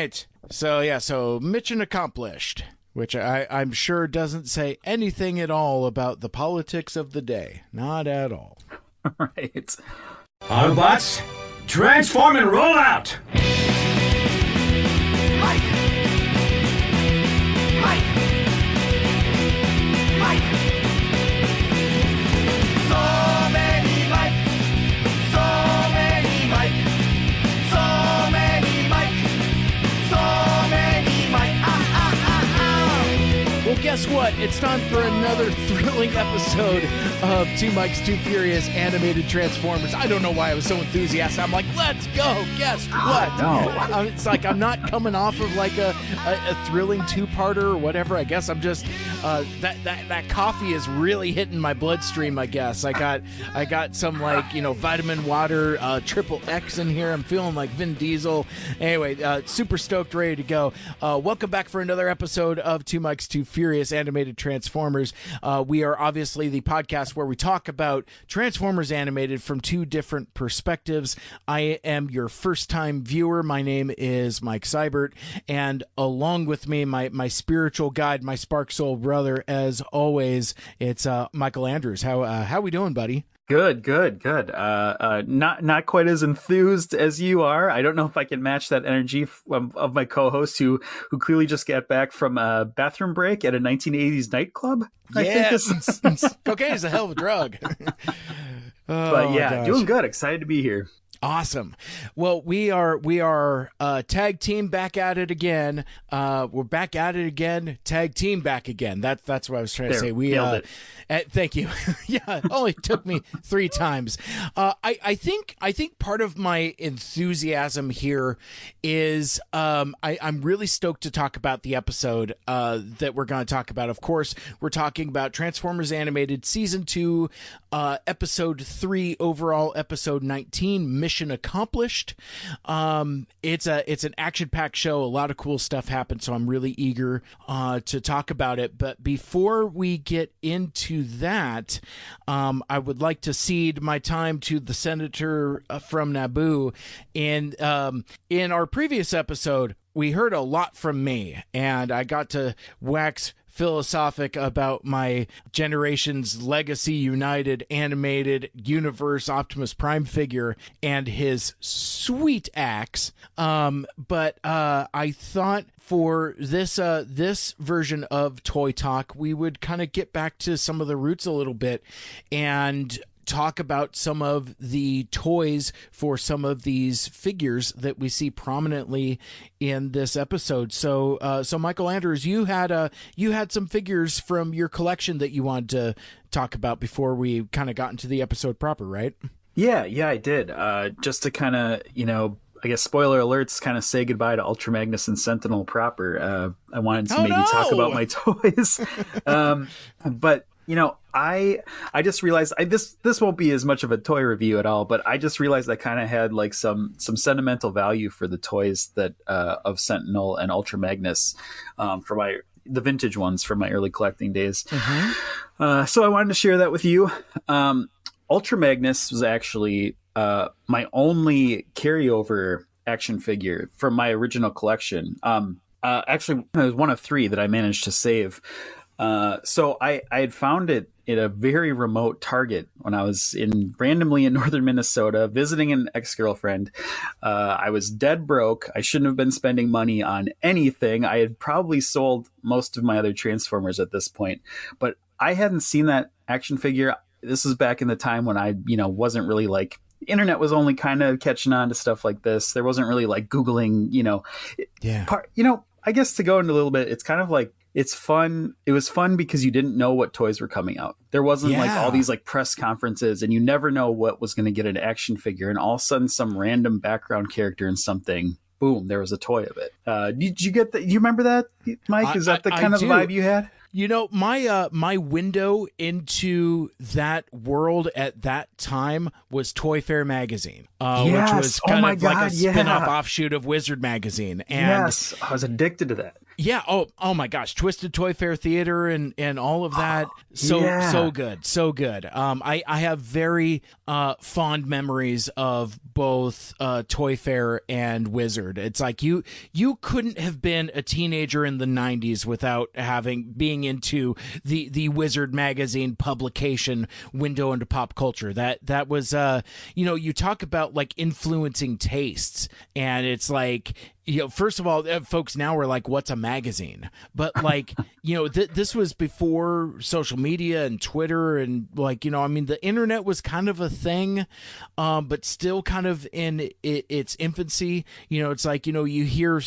right. So yeah, so mission accomplished, which I, I'm sure doesn't say anything at all about the politics of the day. Not at all. right. Autobots, transform and roll out! Guess what? It's time for another thrilling episode of Two Mikes, Two Furious animated Transformers. I don't know why I was so enthusiastic. I'm like, let's go. Guess what? no. Uh, It's like I'm not coming off of like a, a, a thrilling two-parter or whatever. I guess I'm just uh, that that that coffee is really hitting my bloodstream. I guess I got I got some like you know vitamin water uh, triple X in here. I'm feeling like Vin Diesel. Anyway, uh, super stoked, ready to go. Uh, welcome back for another episode of Two Mikes, Two Furious animated Transformers. Uh, we are obviously the podcast where we talk about Transformers animated from two different perspectives. I am your first time viewer. My name is Mike Seibert, and along with me, my my spiritual guide, my spark soul brother, as always, it's uh, Mikel Andrews. How uh, how we doing, buddy? Good, good, good. Uh, uh, not not quite as enthused as you are. I don't know if I can match that energy f- of, of my co-host who who clearly just got back from a bathroom break at a 1980s nightclub. I think is- cocaine is a hell of a drug. Oh, but yeah, doing good. Excited to be here. Awesome. Well, we are we are uh, tag team back at it again. Uh, we're back at it again. Tag team back again. That's that's what I was trying to say. We uh, it. uh, thank you. yeah, it only took me three times. Uh, I I think I think part of my enthusiasm here is um, I, I'm really stoked to talk about the episode uh, that we're going to talk about. Of course, we're talking about Transformers Animated Season Two, uh, Episode Three, overall Episode 19, Mission Accomplished. Um, it's a it's an action packed show. A lot of cool stuff happened, so I'm really eager uh, to talk about it. But before we get into that, um, I would like to cede my time to the senator uh, from Naboo. And um, in our previous episode, we heard a lot from me, and I got to wax philosophic about my generation's legacy united animated universe optimus prime figure and his sweet axe um but uh i thought for this uh this version of toy talk we would kind of get back to some of the roots a little bit and talk about some of the toys for some of these figures that we see prominently in this episode. So, uh, so Mikel Andrews, you had uh, you had some figures from your collection that you wanted to talk about before we kind of got into the episode proper, right? Yeah, yeah, I did. Uh, just to kind of, you know, I guess spoiler alerts, kind of say goodbye to Ultra Magnus and Sentinel proper. Uh, I wanted to Oh, maybe talk about my toys, um, but you know, I I just realized I, this this won't be as much of a toy review at all, but I just realized I kind of had like some some sentimental value for the toys that uh, of Sentinel and Ultra Magnus um, for my the vintage ones from my early collecting days. Uh, so I wanted to share that with you. Um, Ultra Magnus was actually uh, my only carryover action figure from my original collection. Um, uh, actually, it was one of three that I managed to save. Uh, so I, I had found it at a very remote Target when I was in randomly in northern Minnesota visiting an ex girlfriend. Uh, I was dead broke. I shouldn't have been spending money on anything. I had probably sold most of my other Transformers at this point, but I hadn't seen that action figure. This was back in the time when I, you know, wasn't really like internet was only kind of catching on to stuff like this. There wasn't really like Googling, you know, Yeah. part, you know, I guess to go into a little bit, it's kind of like it's fun. It was fun because you didn't know what toys were coming out. There wasn't like all these like press conferences, and you never know what was going to get an action figure. And all of a sudden, some random background character in something, boom, there was a toy of it. Uh, did you get that? You remember that, Mike? Is I- that the I- I kind of do. vibe you had? You know, my uh my window into that world at that time was ToyFare magazine, uh, Yes. which was Oh kind my of like a yeah. spin-off offshoot of Wizard magazine. And yes, I was addicted to that. Yeah. Oh. Oh my gosh. Twisted ToyFare Theater and and all of that. So yeah. so good. So good. Um. I I have very uh fond memories of both uh ToyFare and Wizard. It's like you you couldn't have been a teenager in the '90s without having being into the the Wizard magazine publication window into pop culture. That that was uh you know you talk about like influencing tastes and it's like you know, first of all, uh, folks now are like, "What's a magazine?" But like, you know, th- this was before social media and Twitter, and like, you know, I mean, the internet was kind of a thing, um, but still kind of in its infancy. You know, it's like, you know, you hear.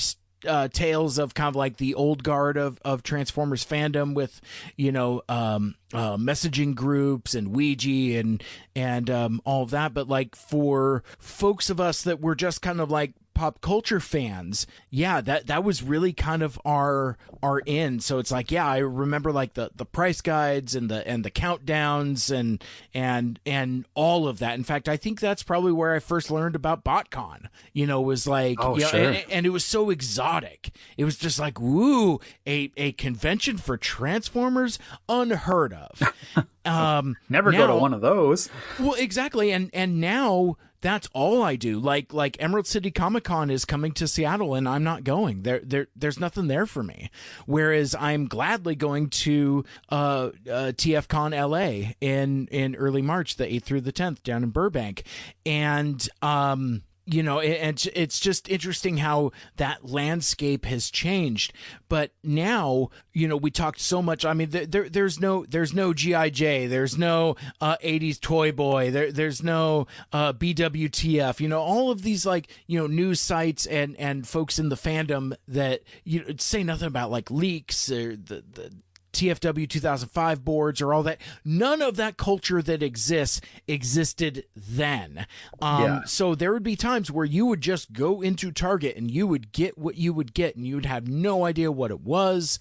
Uh, tales of kind of like the old guard of, of Transformers fandom with, you know, um, uh, messaging groups and Ouija and and um, all of that. But like for folks of us that were just kind of like pop culture fans, yeah, that that was really kind of our our in. So it's like, yeah, I remember like the the price guides and the and the countdowns and and and all of that. In fact, I think that's probably where I first learned about BotCon. You know, was like, Oh, yeah, sure. and, and it was so exotic. It was just like, woo, a a convention for Transformers, unheard of. Um, Never go to one of those. well, exactly, and and now that's all I do. Like like Emerald City Comic Con is coming to Seattle, and I'm not going. There there there's nothing there for me. Whereas I'm gladly going to uh, uh, TFCon LA in in early March, the eighth through the tenth, down in Burbank, and um you know it, it's just interesting how that landscape has changed. But now you know we talked so much i mean there, there there's no there's no gij there's no uh 80s toy boy there there's no uh bwtf you know all of these like you know news sites and and folks in the fandom that you know, say nothing about like leaks or the the TFW 2005 boards or all that. None of that culture that exists existed then. Um, Yeah. So there would be times where you would just go into Target and you would get what you would get and you would have no idea what it was.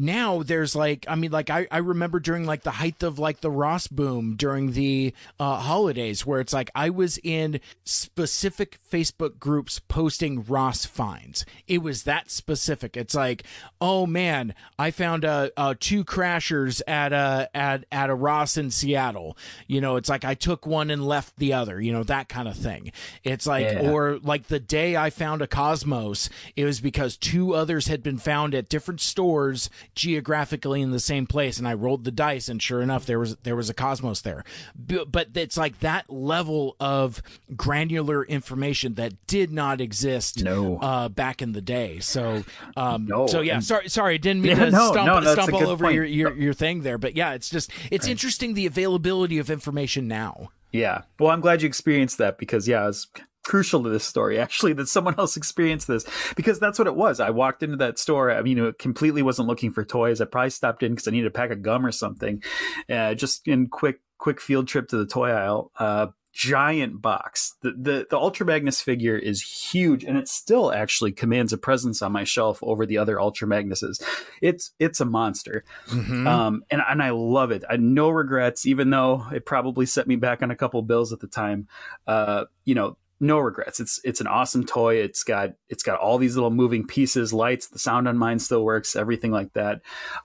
Now there's like, I mean, like I, I remember during like the height of like the Ross boom during the uh, holidays where it's like I was in specific Facebook groups posting Ross finds. It was that specific. It's like, oh man, I found uh, uh, two crashers at a at at a Ross in Seattle. You know, it's like I took one and left the other. You know, that kind of thing. It's like, Yeah. or like the day I found a Cosmos, it was because two others had been found at different stores geographically in the same place, and I rolled the dice, and sure enough, there was there was a Cosmos there. But it's like that level of granular information that did not exist No. uh, back in the day. So, um, No, so yeah, and- sorry, sorry, didn't mean Yeah, to no, stump, no, that's stump all over your, your your thing there, but yeah, it's just it's interesting the availability of information now. Yeah. Well, I'm glad you experienced that because yeah, it's crucial to this story actually that someone else experienced this because that's what it was. I walked into that store. I mean, it completely wasn't looking for toys. I probably stopped in because I needed a pack of gum or something. Uh, just in quick quick field trip to the toy aisle. Uh, giant box. The, the the Ultra Magnus figure is huge, and it still actually commands a presence on my shelf over the other Ultra Magnuses. It's it's a monster, um, and and I love it. I no regrets, even though it probably set me back on a couple bills at the time. Uh, you know, no regrets. It's it's an awesome toy. It's got it's got all these little moving pieces, lights. The sound on mine still works. Everything like that.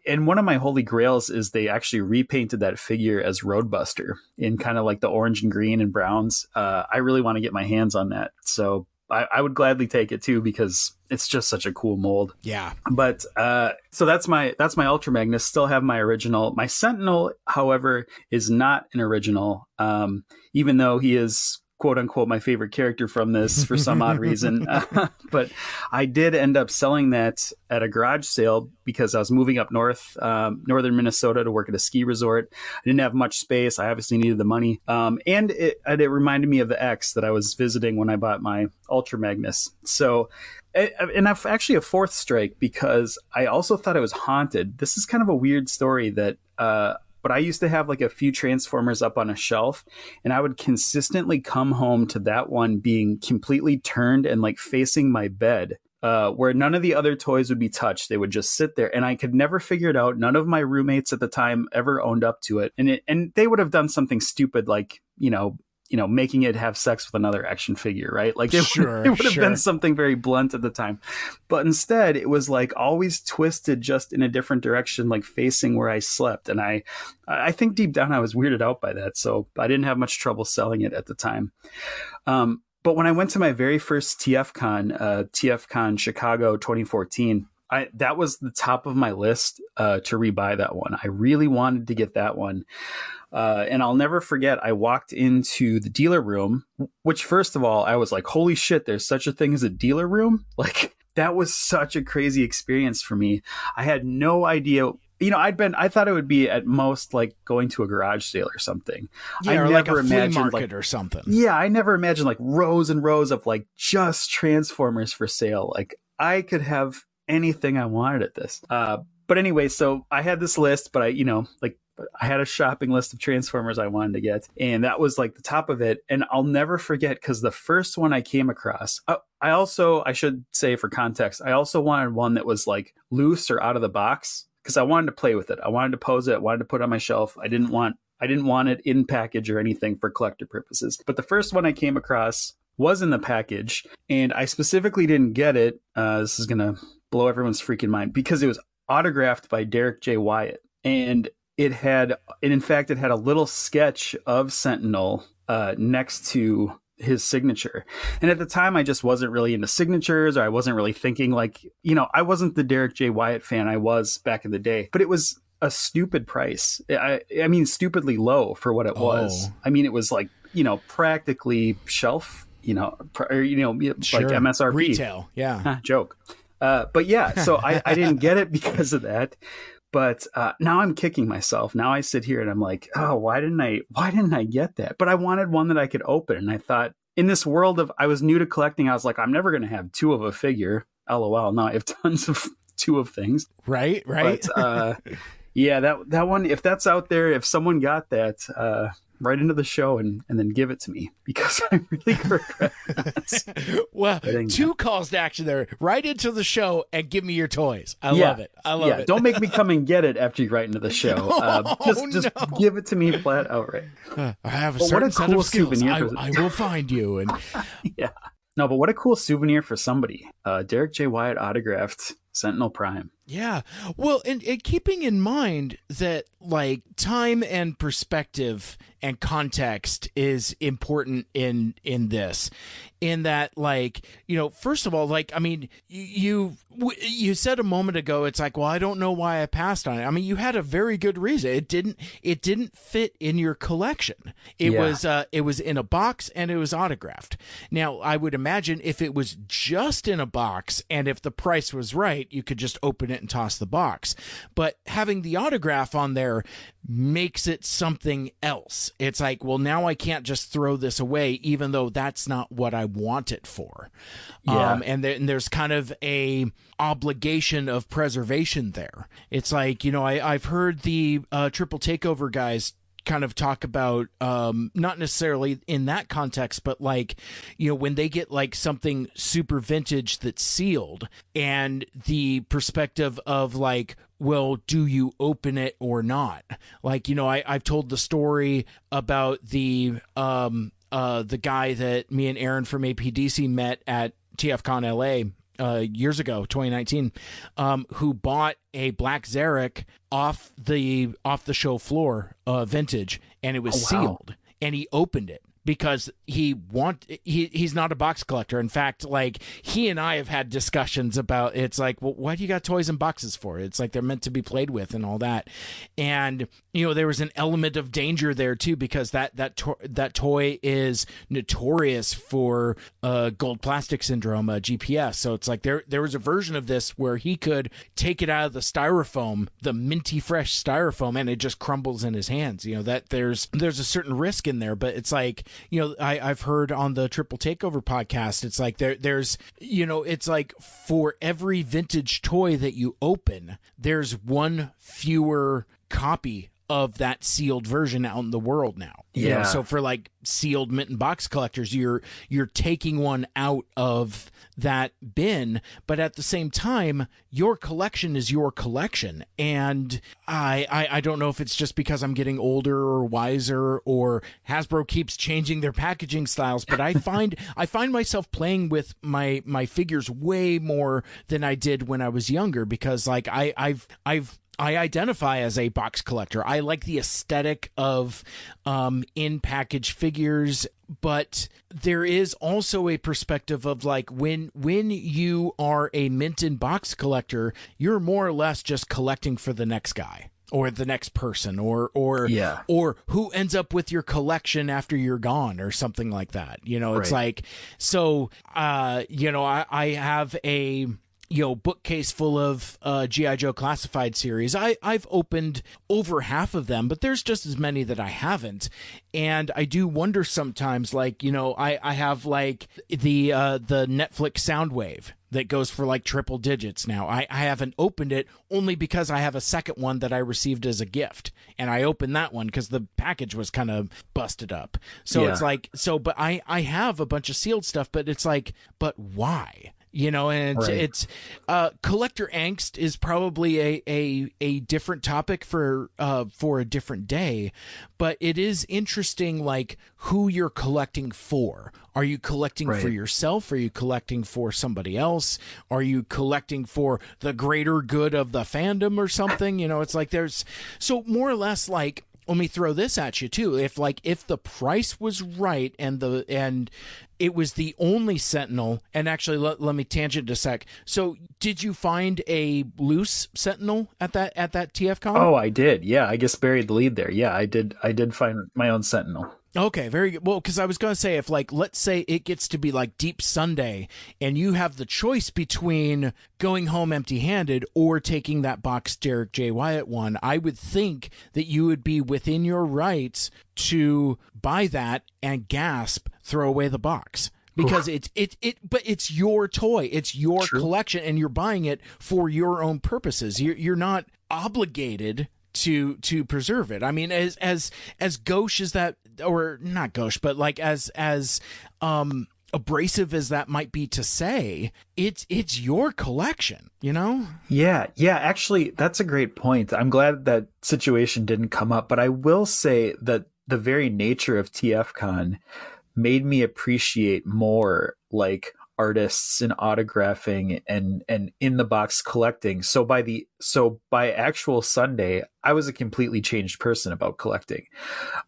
And one of my holy grails is they actually repainted that figure as Roadbuster in kind of like the orange and green and browns. Uh, I really want to get my hands on that. So. I, I would gladly take it too because it's just such a cool mold Yeah. but uh so that's my that's my ultra magnus still have my original my sentinel however is not an original um even though he is quote unquote my favorite character from this for some odd reason. But i did end up selling that at a garage sale because i was moving up north um, northern minnesota to work at a ski resort. I didn't have much space. I obviously needed the money. Um, and it, it reminded me of the x that i was visiting when i bought my ultra magnus. So and I've actually a fourth strike because I also thought it was haunted. This is kind of a weird story that, uh, but I used to have like a few Transformers up on a shelf, and I would consistently come home to that one being completely turned and like facing my bed. Uh, where none of the other toys would be touched, they would just sit there, and I could never figure it out. None of my roommates at the time ever owned up to it, and it, and they would have done something stupid like you know you know, making it have sex with another action figure, right? Like it, Sure, it would have sure. been something very blunt at the time. But instead, it was like always twisted just in a different direction, like facing where I slept. And I, I think deep down I was weirded out by that. So I didn't have much trouble selling it at the time. Um, but when I went to my very first TFCon, uh, TFCon Chicago 2014, I, that was the top of my list uh, to rebuy that one. I really wanted to get that one. Uh, and I'll never forget, I walked into the dealer room, which, first of all, I was like, holy shit, there's such a thing as a dealer room? Like, that was such a crazy experience for me. I had no idea. You know, I'd been, I thought it would be at most like going to a garage sale or something. Yeah, I or like a flea imagined, market like, or something. yeah, I never imagined like rows and rows of like just Transformers for sale. Like I could have anything I wanted at this. Uh, but anyway, so I had this list, but I, you know, like I had a shopping list of Transformers I wanted to get, and that was like the top of it. And I'll never forget because the first one I came across, uh, I also, I should say for context, I also wanted one that was like loose or out of the box because I wanted to play with it. I wanted to pose it, I wanted to put it on my shelf. I didn't want, I didn't want it in package or anything for collector purposes. But the first one I came across was in the package, and I specifically didn't get it. Uh, this is gonna blow everyone's freaking mind because it was autographed by Derek J. Wyatt, and it had, and in fact, it had a little sketch of Sentinel uh, next to his signature. And at the time, I just wasn't really into signatures, or I wasn't really thinking like, you know, I wasn't the Derek J. Wyatt fan I was back in the day, but it was a stupid price. I, I mean, stupidly low for what it was. Oh. I mean, it was like, you know, practically shelf, you know, pr- or, you know, like MSRP Retail. Yeah. Huh, joke. Uh, but yeah, so I, I didn't get it because of that. But uh, now I'm kicking myself. Now I sit here and I'm like, oh, why didn't I? Why didn't I get that? But I wanted one that I could open, and I thought in this world of I was new to collecting, I was like, I'm never going to have two of a figure. LOL. Now I have tons of two of things. Right. Right. But uh, yeah, that that one, if that's out there, if someone got that, uh, right into the show and and then give it to me because I really regret. that. well, two calls to action there. Right into the show and give me your toys. I Yeah. love it. I love yeah, it. don't make me come and get it after you write into the show. Uh, Oh, just just no. give it to me flat outright. I have a But what certain a set cool of skills. souvenir I, for- I will find you. And Yeah. No, but what a cool souvenir for somebody. Uh, Derek J. Wyatt autographed Sentinel Prime. Yeah. Well, and, and keeping in mind that like time and perspective and context is important in in this in that like you know first of all like i mean you you, said a moment ago it's like well i don't know why i passed on it. I mean you had a very good reason. It didn't it didn't fit in your collection. It Yeah. was uh it was in a box and it was autographed. Now i would imagine if it was just in a box and if the price was right you could just open it and toss the box. But having the autograph on there makes it something else it's like well now i can't just throw this away even though that's not what i want it for Yeah. um, and, there, and there's kind of a obligation of preservation there it's like you know I, i've heard the uh, triple takeover guys kind of talk about um not necessarily in that context but like you know when they get like something super vintage that's sealed and the perspective of like well do you open it or not? Like you know I, i've told the story about the um uh the guy that me and aaron from apdc met at tfcon la uh, years ago, 2019, um, who bought a black Zarak off the off the show floor, uh, vintage, and it was Oh, wow. sealed, and he opened it because he want he he's not a box collector. In fact, like he and I have had discussions about it's like, well, why do you got toys in boxes for? It's like they're meant to be played with and all that, and you know there was an element of danger there too because that that to- that toy is notorious for uh, gold plastic syndrome, uh, GPS. So it's like there there was a version of this where he could take it out of the styrofoam, the minty fresh styrofoam, and it just crumbles in his hands. You know that there's there's a certain risk in there, but it's like you know I I've heard on the Triple Takeover podcast, it's like there there's you know it's like for every vintage toy that you open, there's one fewer copy of that sealed version out in the world now. You know, Yeah. so for like sealed mint and box collectors, you're you're taking one out of that bin, but at the same time, your collection is your collection. And I, I I don't know if it's just because I'm getting older or wiser or Hasbro keeps changing their packaging styles, but I find I find myself playing with my my figures way more than I did when I was younger because like I I've I've I identify as a box collector. I like the aesthetic of um, in package figures, but there is also a perspective of like when when you are a mint in box collector, you're more or less just collecting for the next guy or the next person or or Yeah. or who ends up with your collection after you're gone or something like that. You know, it's Right. like so uh you know, I I have a you know bookcase full of uh GI Joe classified series. I I've opened over half of them, but there's just as many that I haven't. And I do wonder sometimes like, you know, I I have like the uh the Netflix Soundwave that goes for like triple digits now. I, I haven't opened it only because I have a second one that I received as a gift. And I opened that one because the package was kind of busted up. So Yeah. it's like, so, but I, I have a bunch of sealed stuff, but it's like, but why? You know, and it's, Right. it's uh, collector angst is probably a, a a different topic for uh for a different day, but it is interesting like who you're collecting for. Are you collecting for yourself? Are you collecting for somebody else? Are you collecting for the greater good of the fandom or something? You know, it's like there's so more or less like let me throw this at you too. If like if the price was right and the and it was the only Sentinel, and actually let, let me tangent a sec. So did you find a loose Sentinel at that at that TFCon? Oh, I did. Yeah, I guess buried the lead there. Yeah, I did. I did find my own Sentinel. Okay, very good. Well, because I was going to say, if like, let's say it gets to be like Deep Sunday, and you have the choice between going home empty-handed or taking that box Derek J. Wyatt one, I would think that you would be within your rights to buy that and gasp, throw away the box. Because it's it it but it's your toy, it's your collection, and you're buying it for your own purposes. You're you're not obligated to to preserve it. I mean, as as as gauche as that, or not gauche, but like as as um abrasive as that might be to say, it's it's your collection. You know? Yeah, yeah, actually, that's a great point. I'm glad that situation didn't come up, but I will say that the very nature of TFCon made me appreciate more like artists and autographing and and in the box collecting. So by the so by actual Sunday, I was a completely changed person about collecting.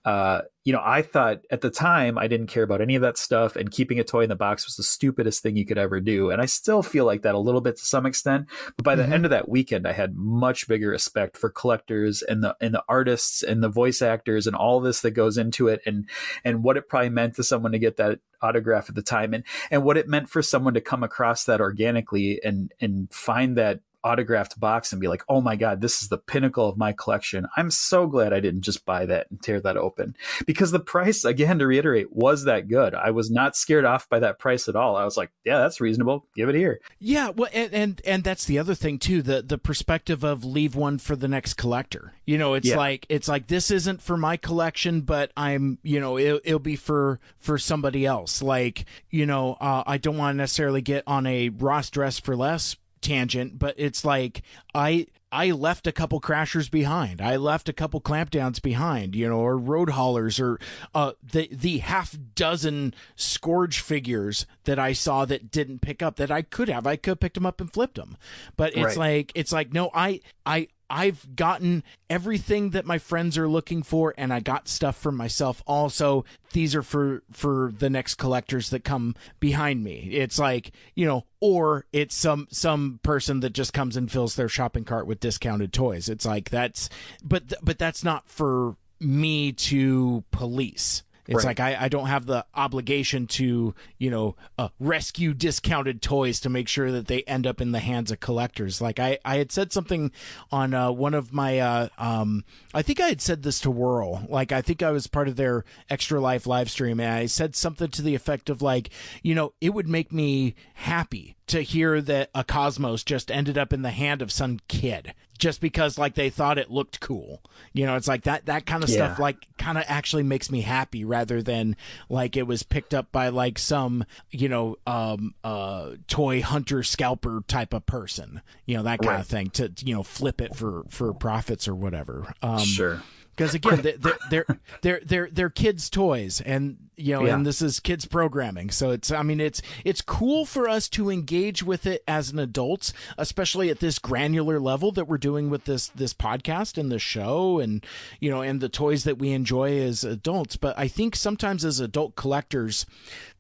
Uh, you know, I thought at the time I didn't care about any of that stuff, and keeping a toy in the box was the stupidest thing you could ever do. And I still feel like that a little bit to some extent. But by the Mhm. end of that weekend, I had much bigger respect for collectors and the and the artists and the voice actors and all this that goes into it, and and what it probably meant to someone to get that autograph at the time, and and what it meant for someone to come across that organically and and find that autographed box and be like, oh my God, this is the pinnacle of my collection. I'm so glad I didn't just buy that and tear that open because the price, again, to reiterate, was that good. I was not scared off by that price at all. I was like, yeah, that's reasonable. Give it here. Yeah, well, and, and and that's the other thing too the the perspective of leave one for the next collector. You know, it's Yeah. like it's like this isn't for my collection, but I'm you know it, it'll be for for somebody else. Like you know, uh, I don't want to necessarily get on a Ross dress for less tangent, but it's like I I left a couple crashers behind. I left a couple clampdowns behind, you know, or road haulers or uh the the half dozen scourge figures that I saw that didn't pick up that I could have. I could have picked them up and flipped them. But it's Right. like it's like no, I I I've gotten everything that my friends are looking for and I got stuff for myself also. These are for for the next collectors that come behind me. It's like, you know, or it's some some person that just comes and fills their shopping cart with discounted toys. It's like that's but but that's not for me to police. It's Right. like I, I don't have the obligation to, you know, uh, rescue discounted toys to make sure that they end up in the hands of collectors. Like I, I had said something on uh, one of my, uh, um, I think I had said this to Whirl. Like I think I was part of their Extra Life live stream, and I said something to the effect of like, you know, it would make me happy to hear that a Cosmos just ended up in the hand of some kid. just because like they thought it looked cool. You know, it's like that that kind of Yeah. stuff like kind of actually makes me happy rather than like it was picked up by like some, you know, um uh toy hunter scalper type of person. You know, that kind Right. of thing to you know flip it for for profits or whatever. Um sure. Because again they- they're they're they're they're they're kids toys and you know Yeah. and this is kids programming so it's i mean it's it's cool for us to engage with it as an adults especially at this granular level that we're doing with this this podcast and the show and you know and the toys that we enjoy as adults but i think sometimes as adult collectors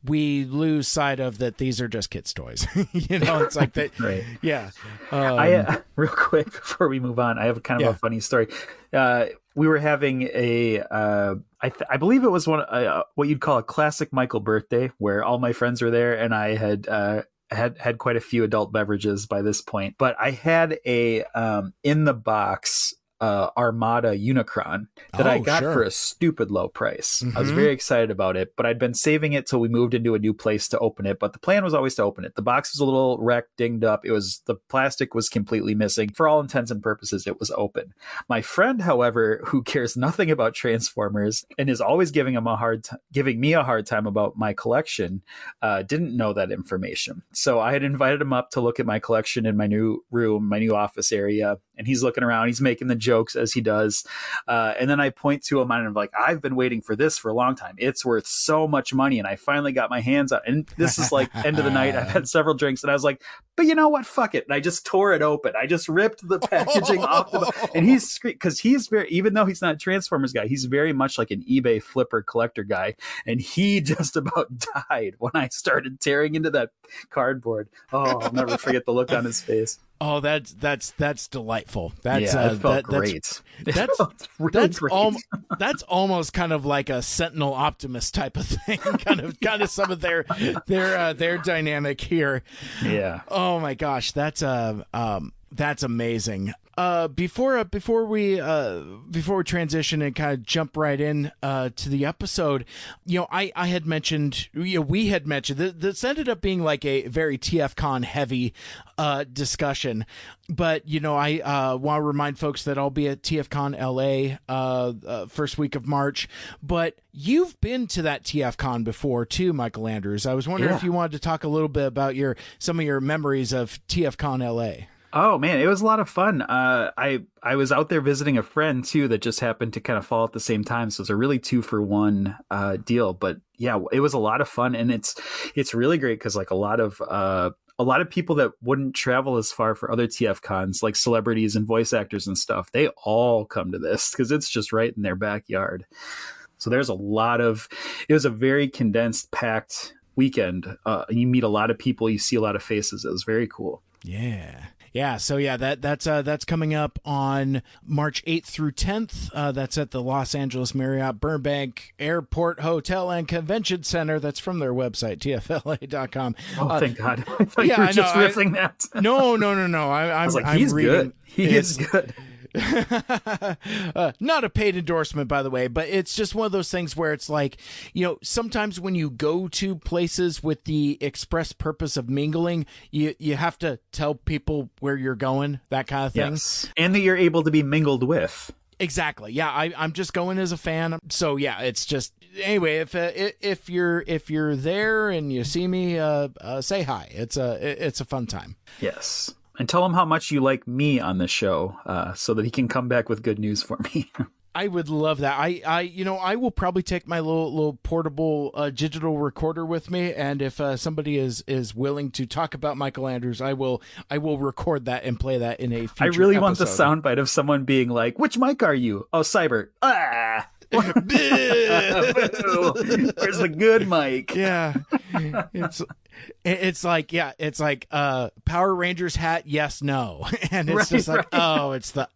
we lose sight of that these are just kids toys you know it's like that Right. yeah um, I uh, real quick before we move on, I have kind of Yeah. a funny story. Uh, we were having a, uh, I, th- I believe it was one uh, what you'd call a classic Michael birthday, where all my friends were there, and I had uh, had had quite a few adult beverages by this point. But I had a um, in the box. Uh, Armada Unicron that I Oh, got sure. for a stupid low price. I was Mhm. very excited about it, but I'd been saving it till we moved into a new place to open it. But the plan was always to open it. The box was a little wrecked, dinged up. It was the plastic was completely missing. For all intents and purposes, it was open. My friend, however, who cares nothing about Transformers and is always giving him a hard t- giving me a hard time about my collection, uh, didn't know that information. So I had invited him up to look at my collection in my new room, my new office area, and he's looking around. He's making the jokes as he does. Uh, and then I point to him and I'm like, I've been waiting for this for a long time. It's worth so much money. And I finally got my hands on And this is like end of the night. I've had several drinks and I was like, but you know what? Fuck it. And I just tore it open. I just ripped the packaging off the, and he's because he's very, even though he's not a Transformers guy, he's very much like an eBay flipper collector guy. And he just about died when I started tearing into that cardboard. Oh, I'll never forget the look on his face. Oh that's that's that's delightful that's yeah, uh, it felt that- that's great. that's- felt really that's great. al- that's almost kind of like a sentinel optimus type of thing kind of kind of some of their their uh, their dynamic here yeah. oh my gosh that's uh um that's amazing. Uh before uh, before we uh before we transition and kind of jump right in uh to the episode you know i i had mentioned you know we had mentioned that this ended up being like a very tfcon heavy uh discussion. But you know i uh want to remind folks that i'll be at tfcon la uh, uh first week of march. But you've been to that tfcon before too mikel andrews. I was wondering Yeah. if you wanted to talk a little bit about your some of your memories of tfcon la Oh man, it was a lot of fun. Uh, I I was out there visiting a friend too that just happened to kind of fall at the same time, so it's a really two for one uh, deal. But yeah, it was a lot of fun, and it's it's really great because like a lot of uh, a lot of people that wouldn't travel as far for other TF cons, like celebrities and voice actors and stuff, they all come to this because it's just right in their backyard. So there's a lot of. It was a very condensed, packed weekend. Uh, you meet a lot of people, you see a lot of faces. It was very cool. Yeah. Yeah, so yeah, that that's uh, that's coming up on March 8th through 10th. Uh, that's at the Los Angeles Marriott Burbank Airport Hotel and Convention Center. That's from their website, tfla.com. Oh, Uh, thank God! I thought yeah, you were I just know, I- riffing that. no, no, no, no. I, I'm, I was like, I'm he's reading. good. He is good. uh, not a paid endorsement, by the way, but it's just one of those things where it's like, you know, sometimes when you go to places with the express purpose of mingling, you you have to tell people where you're going, that kind of thing. Yes, and that you're able to be mingled with. Exactly. Yeah, I, I'm just going as a fan. So yeah, it's just anyway. If uh, if you're if you're there and you see me, uh, uh, say hi. It's a it's a fun time. Yes, and tell him how much you like me on the show, uh, so that he can come back with good news for me. I would love that. I, I, you know, I will probably take my little little portable uh, digital recorder with me, and if uh, somebody is is willing to talk about Mikel Andrews, I will I will record that and play that in a. Future I really want the soundbite of someone being like, "Which mic are you?" Oh, Cyber. Ah. Where's the good mic? yeah it's it's like yeah it's like uh power rangers hat yes no and it's Right, just like right. oh it's the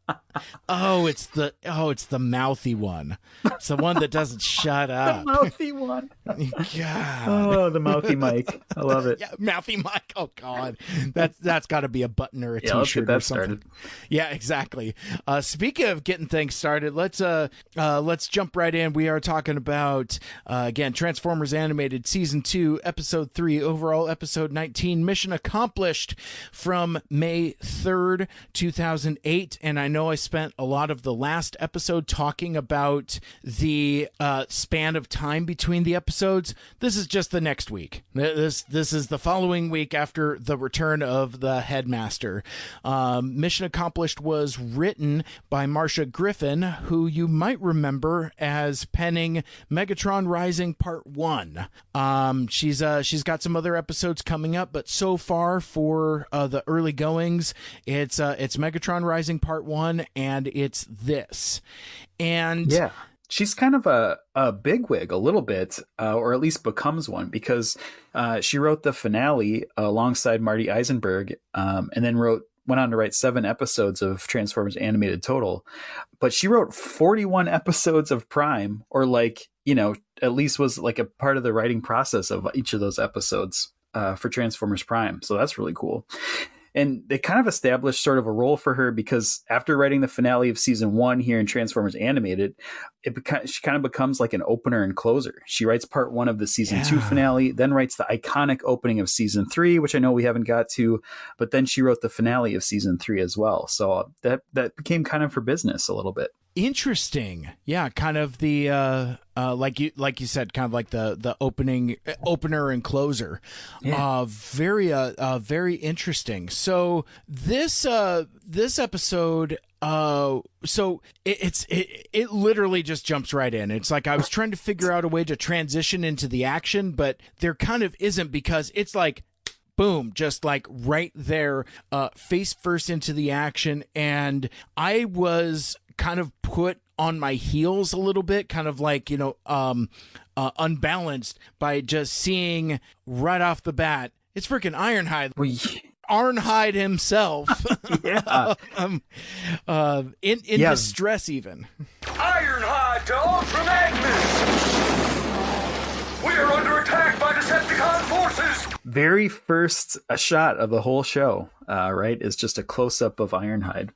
oh it's the oh it's the mouthy one it's the one that doesn't shut up Mouthy one. god Oh, the mouthy mic. I love it. yeah mouthy mike oh god that's that's got to be a button or a yeah, t-shirt that or something started. yeah exactly uh speaking of getting things started let's uh uh let's jump right in we are talking about uh again transformers animated season 2 episode 3 overall episode 19, Mission Accomplished from May 3rd, 2008. And I know I spent a lot of the last episode talking about the uh, span of time between the episodes. This is just the next week. This this is the following week after the return of the headmaster. Um, Mission Accomplished was written by Marsha Griffin, who you might remember as penning Megatron Rising Part One. Um, she's uh, she's got some other episodes coming up, but so far for uh, the early goings, it's uh, it's Megatron Rising Part One, and it's this. And Yeah. She's kind of a, a bigwig a little bit, uh, or at least becomes one, because uh, she wrote the finale alongside Marty Isenberg, um, and then wrote went on to write seven episodes of Transformers animated total. But she wrote 41 episodes of Prime, or like, you know, at least was like a part of the writing process of each of those episodes uh, for Transformers Prime. So that's really cool. And they kind of established sort of a role for her because after writing the finale of season one here in Transformers Animated, it beca- she kind of becomes like an opener and closer. She writes part one of the season two finale, then writes the iconic opening of season three, which I know we haven't got to, but then she wrote the finale of season three as well. So uh, that that became kind of her business a little bit. Interesting. Yeah kind of the uh uh like you like you said kind of like the the opening opener and closer. Uh very uh, uh very interesting. So this uh this episode uh so it, it's it, it literally just jumps right in. It's like i was trying to figure out a way to transition into the action but there kind of isn't because it's like boom just like right there uh face first into the action. And i was kind of put on my heels a little bit kind of like you know um uh, unbalanced by just seeing right off the bat it's freaking ironhide Well, ironhide himself yeah. um uh in in Yeah. distress even Ironhide to Ultra Magnus! We are under attack by Decepticon forces! very first a shot of the whole show, uh, right, is just a close up of Ironhide.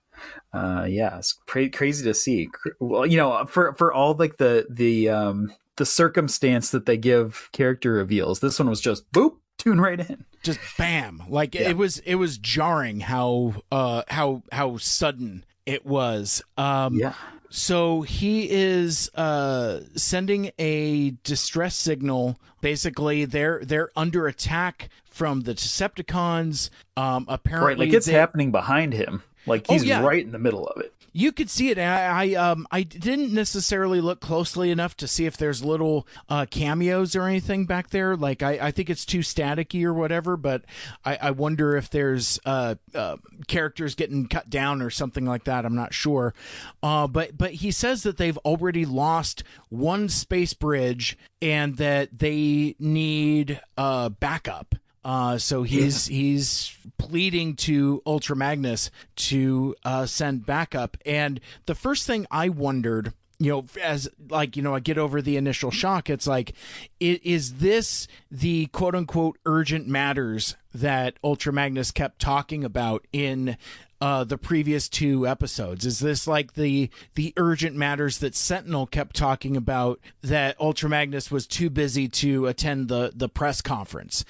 Uh, yeah, it's cra- crazy to see. Well, you know, for for all like the the um, the circumstance that they give character reveals, this one was just boop, tune right in. just bam like Yeah. it was it was jarring how uh how how sudden it was um Yeah, so he is uh sending a distress signal basically they're they're under attack from the decepticons um apparently right. Like it's they- happening behind him. Like he's Oh, yeah. right in the middle of it. you could see it. I, I um I didn't necessarily look closely enough to see if there's little uh, cameos or anything back there. Like I, I think it's too staticky or whatever. But I, I wonder if there's uh, uh characters getting cut down or something like that. I'm not sure. Uh, but but he says that they've already lost one space bridge and that they need uh backup. Uh, so he's he's pleading to Ultra Magnus to uh, send backup. And the first thing I wondered, you know, as like you know, I get over the initial shock. It's like, is this the quote unquote urgent matters that Ultra Magnus kept talking about in? Uh, the previous two episodes is this like the the urgent matters that sentinel kept talking about that ultra magnus was too busy to attend the the press conference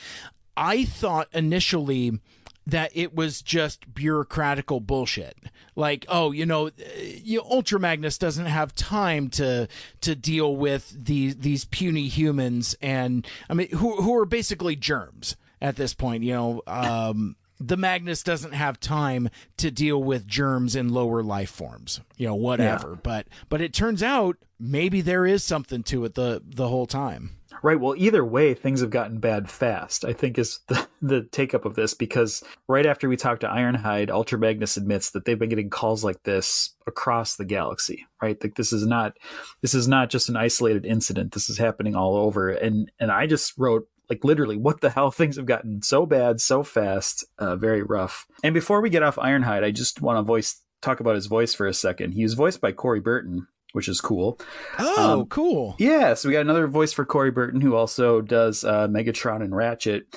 I thought initially that it was just bureaucratical bullshit. Like, oh, you know, you, Ultra Magnus doesn't have time to to deal with these these puny humans, and I mean, who who are basically germs at this point. You know, um, the Magnus doesn't have time to deal with germs in lower life forms. You know, whatever. But but it turns out maybe there is something to it the the whole time. Right. Well, either way, things have gotten bad fast, I think is the, the take up of this because right after we talked to Ironhide, Ultra Magnus admits that they've been getting calls like this across the galaxy, right? Like this is not this is not just an isolated incident. This is happening all over. And and I just wrote like literally what the hell things have gotten so bad so fast uh, very rough and before we get off ironhide i just want to voice talk about his voice for a second he was voiced by corey burton which is cool Oh, Um, cool. yeah, so we got another voice for Corey Burton, who also does uh, Megatron and Ratchet.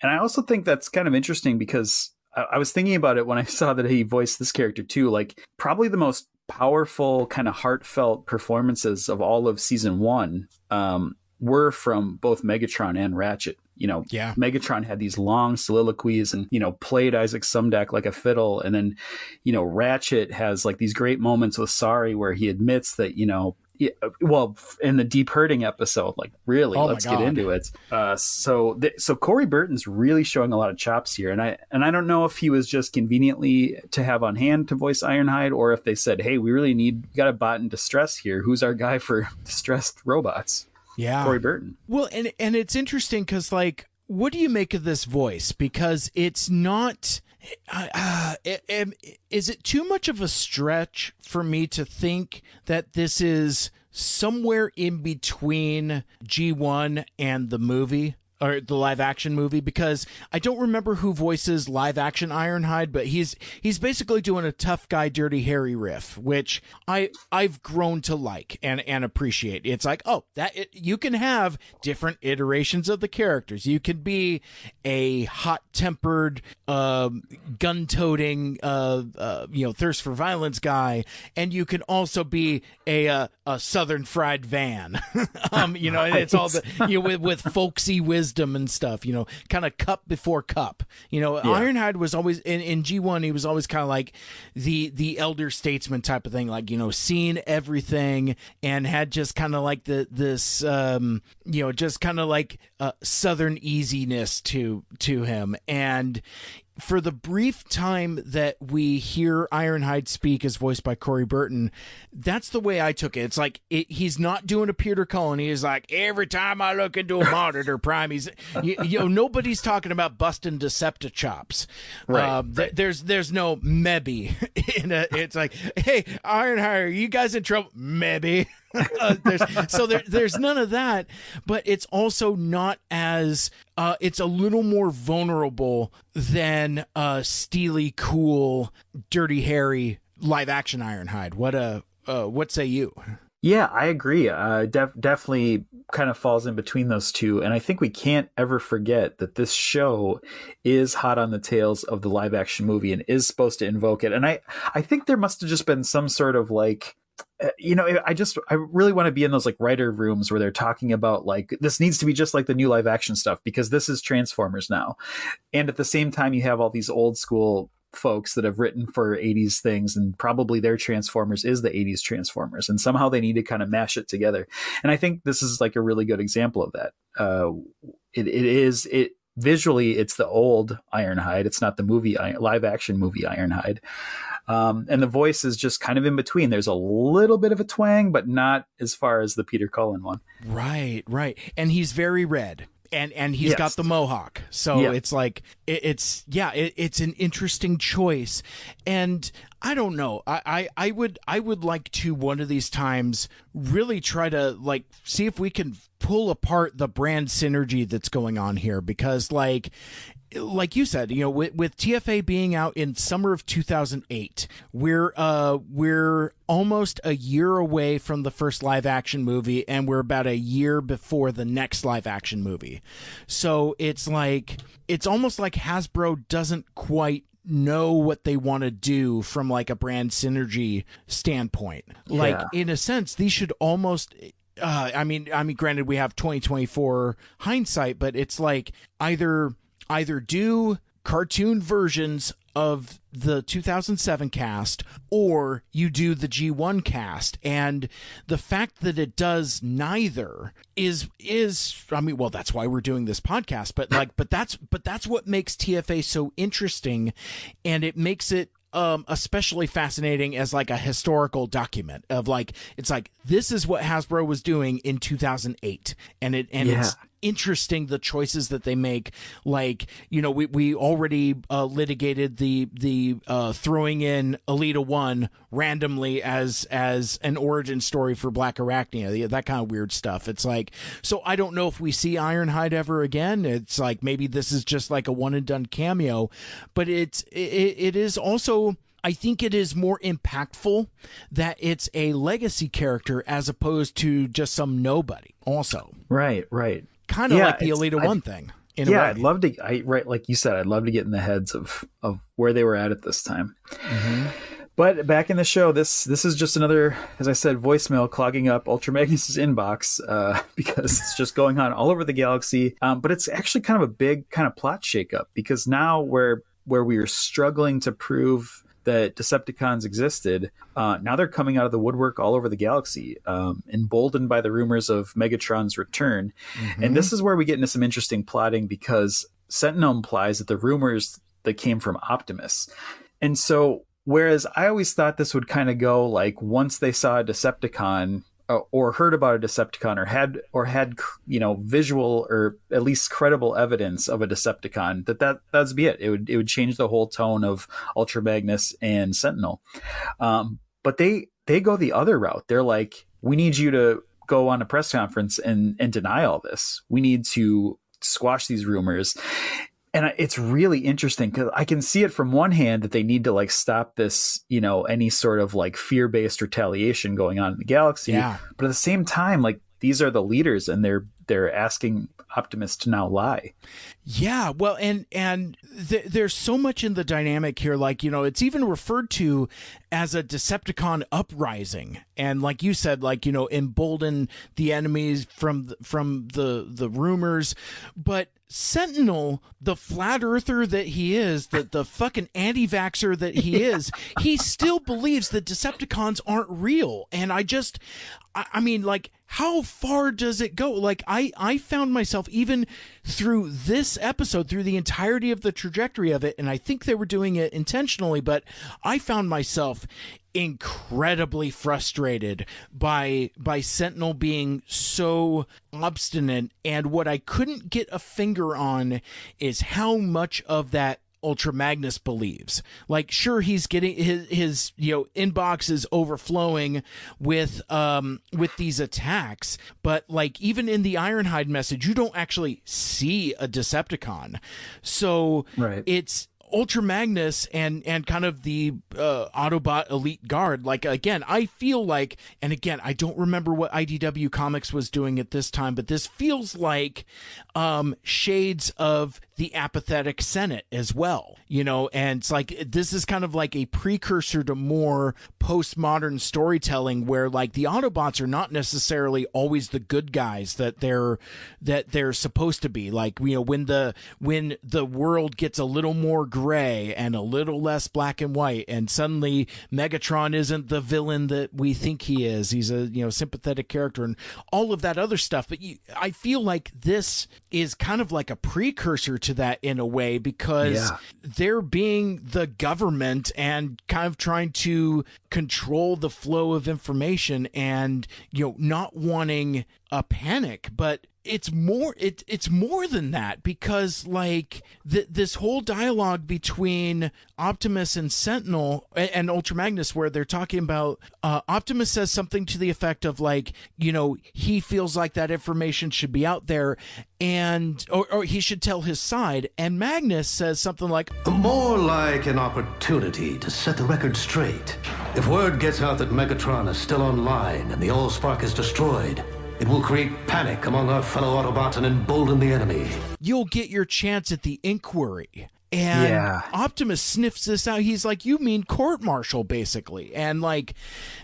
And I also think that's kind of interesting because I, I was thinking about it when I saw that he voiced this character too. Like, probably the most powerful, kind of heartfelt performances of all of season one um, were from both Megatron and Ratchet. You know, Yeah. Megatron had these long soliloquies and, you know, played Isaac Sumdac like a fiddle. And then, you know, Ratchet has like these great moments with Sari where he admits that, you know, yeah, well, in the deep hurting episode, like really, Oh let's get into it. Uh, so, th- so Corey Burton's really showing a lot of chops here, and I and I don't know if he was just conveniently to have on hand to voice Ironhide, or if they said, "Hey, we really need we got a bot in distress here. Who's our guy for distressed robots?" Yeah. Corey Burton. Well, and and it's interesting because like, what do you make of this voice? Because it's not. Uh, uh, it- it- is it too much of a stretch for me to think that this is somewhere in between G1 and the movie? Or the live action movie because I don't remember who voices live action Ironhide, but he's he's basically doing a tough guy, dirty Harry riff, which I I've grown to like and and appreciate. It's like oh that it, you can have different iterations of the characters. You can be a hot tempered, um, gun toting, uh, uh, you know, thirst for violence guy, and you can also be a uh, a southern fried van. um, you know, it's all the you know with with folksy wisdom and stuff. You know, kind of cup before cup. You know, Ironhide was always in in G one. He was always kind of like the the elder statesman type of thing. Like you know, seen everything and had just kind of like the this um you know just kind of like uh, southern easiness to to him and for the brief time that we hear Ironhide speak as voiced by Corey Burton, that's the way I took it. It's like it, he's not doing a Peter Cullen. He's like every time I look into a monitor, Prime. He's you, you know nobody's talking about busting Deceptichops. Right, Um, th- there's there's no maybe in a. It's like hey Ironhide, are you guys in trouble? Maybe. uh, there's, so there, there's none of that, but it's also not as uh, it's a little more vulnerable than uh, steely, cool, dirty Harry live action Ironhide. What uh, uh, what say you? Yeah, I agree. Uh, def- definitely kind of falls in between those two. And I think we can't ever forget that this show is hot on the tails of the live action movie and is supposed to invoke it. And I, I think there must have just been some sort of like, you know, I just, I really want to be in those like writer rooms where they're talking about like, this needs to be just like the new live action stuff because this is Transformers now. And at the same time, you have all these old school folks that have written for 80s things and probably their transformers is the 80s transformers and somehow they need to kind of mash it together. And i think this is like a really good example of that. Uh it, it is it visually it's the old ironhide. It's not the movie live action movie ironhide um, and the voice is just kind of in between. There's a little bit of a twang but not as far as the peter cullen one. Right, right, and he's very red. And and he's Yes. got the mohawk, so Yeah. it's like it, it's yeah, it, it's an interesting choice, and I don't know, I, I I would I would like to one of these times really try to like see if we can pull apart the brand synergy that's going on here. Because like like you said, you know, with, with TFA being out in summer of 2008, we're uh we're almost a year away from the first live action movie, and we're about a year before the next live action movie. So it's like it's almost like Hasbro doesn't quite know what they want to do from like a brand synergy standpoint. Like in a sense, these should almost uh, I mean, I mean, granted, we have twenty twenty four hindsight, but it's like either either do cartoon versions of the 2007 cast or you do the G1 cast. And the fact that it does neither is is I mean well that's why we're doing this podcast but like but that's but that's what makes TFA so interesting. And it makes it um especially fascinating as like a historical document of like it's like this is what Hasbro was doing in 2008 and it and it's Yeah. Interesting the choices that they make. Like you know we, we already uh, litigated the the uh, throwing in Elita 1 randomly as as an origin story for Black Arachnia. That kind of weird stuff. It's like so I don't know if we see Ironhide ever again. It's like maybe this is just like a one and done cameo but it's it, it is also I think it is more impactful that it's a legacy character as opposed to just some nobody also. Right right kind of Yeah, like the Elita I- One thing. In a yeah. I'd love to. I right, like you said, I'd love to get in the heads of of where they were at at this time. But back in the show, this this is just another, as I said, voicemail clogging up Ultra Magnus's inbox uh, because it's just going on all over the galaxy. Um, but it's actually kind of a big kind of plot shakeup because now where where we are struggling to prove that Decepticons existed, uh, now they're coming out of the woodwork all over the galaxy, um, emboldened by the rumors of Megatron's return. And this is where we get into some interesting plotting because Sentinel implies that the rumors that came from Optimus. And so, whereas I always thought this would kind of go like once they saw a Decepticon or heard about a Decepticon or had or had you know visual or at least credible evidence of a Decepticon that that that's be it. It would it would change the whole tone of Ultra Magnus and Sentinel. Um, but they they go the other route. They're like, we need you to go on a press conference and and deny all this. We need to squash these rumors and it's really interesting because I can see it from one hand that they need to like stop this, you know, any sort of like fear based retaliation going on in the galaxy. Yeah. But at the same time, like these are the leaders and they're they're asking Optimus to now lie. Yeah, well, and and th- there's so much in the dynamic here. Like you know, it's even referred to as a Decepticon uprising, and like you said, like you know, embolden the enemies from the, from the the rumors. But Sentinel, the flat earther that he is, the the fucking anti-vaxer that he is, he still believes that Decepticons aren't real. And I just, I, I mean, like, how far does it go? Like, I I found myself even through this episode, through the entirety of the trajectory of it, and I think they were doing it intentionally, but I found myself incredibly frustrated by by Sentinel being so obstinate. And what I couldn't get a finger on is how much of that Ultra Magnus believes. Like, sure, he's getting his his you know inbox is overflowing with um with these attacks, but like even in the Ironhide message, you don't actually see a Decepticon, so Right. it's Ultra Magnus and and kind of the uh, Autobot Elite Guard. Like again, I feel like, and again, I don't remember what IDW Comics was doing at this time, but this feels like um, shades of the apathetic Senate as well. You know, and it's like this is kind of like a precursor to more postmodern storytelling where like the Autobots are not necessarily always the good guys that they're that they're supposed to be. Like you know, when the when the world gets a little more gray and a little less black and white, and suddenly Megatron isn't the villain that we think he is. He's a you know sympathetic character and all of that other stuff. But you, I feel like this is kind of like a precursor to that in a way because Yeah. they're being the government and kind of trying to control the flow of information and you know not wanting a panic but it's more it it's more than that because like th- this whole dialogue between Optimus and Sentinel and, and Ultra Magnus where they're talking about uh, Optimus says something to the effect of like you know he feels like that information should be out there and or, or he should tell his side and Magnus says something like More like an opportunity to set the record straight. If word gets out that Megatron is still online and the Allspark is destroyed, it will create panic among our fellow Autobots and embolden the enemy. you'll get your chance at the inquiry. And Yeah. Optimus sniffs this out. He's like, "You mean court martial, basically?" And like,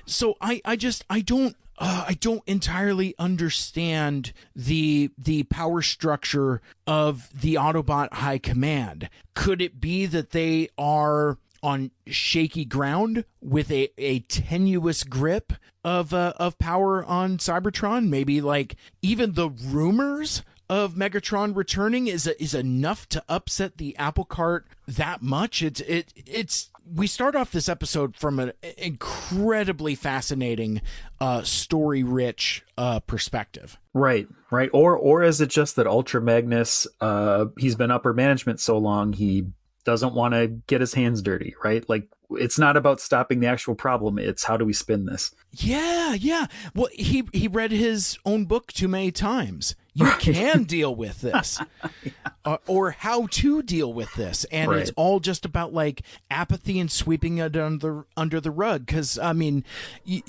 so I, I just, I don't, uh, I don't entirely understand the the power structure of the Autobot High Command. Could it be that they are on shaky ground with a, a tenuous grip of uh, of power on Cybertron? Maybe like even the rumors of Megatron returning is is enough to upset the apple cart that much. It's it it's we start off this episode from an incredibly fascinating, uh, story rich uh, perspective. Right, right. Or or is it just that Ultra Magnus uh he's been upper management so long he doesn't want to get his hands dirty, right? Like it's not about stopping the actual problem, it's how do we spin this? Yeah, yeah. Well, he he read his own book too many times. You can deal with this, uh, or how to deal with this, and it's all just about like apathy and sweeping it under under the rug. Because I mean, y-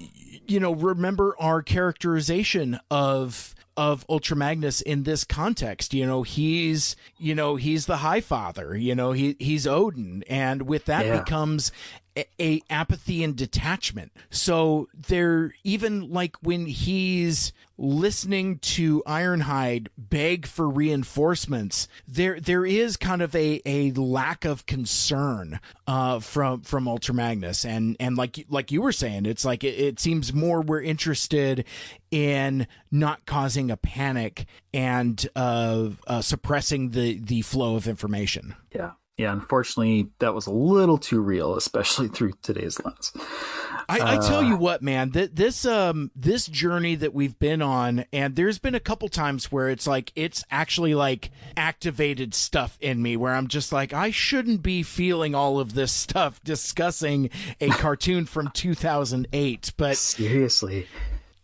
you know, remember our characterization of of Ultra Magnus in this context. You know, he's you know he's the High Father. You know, he he's Odin, and with that Yeah. becomes a, apathy and detachment. So they're even like when he's listening to Ironhide beg for reinforcements, there there is kind of a, a lack of concern uh, from from Ultra Magnus, and and like like you were saying, it's like it, it seems more we're interested in not causing a panic and uh, uh, suppressing the the flow of information. Yeah. Yeah, unfortunately, that was a little too real, especially through today's lens. I, I tell you what, man, th- this um this journey that we've been on, and there's been a couple times where it's like it's actually like activated stuff in me where I'm just like I shouldn't be feeling all of this stuff discussing a cartoon from 2008, but Seriously.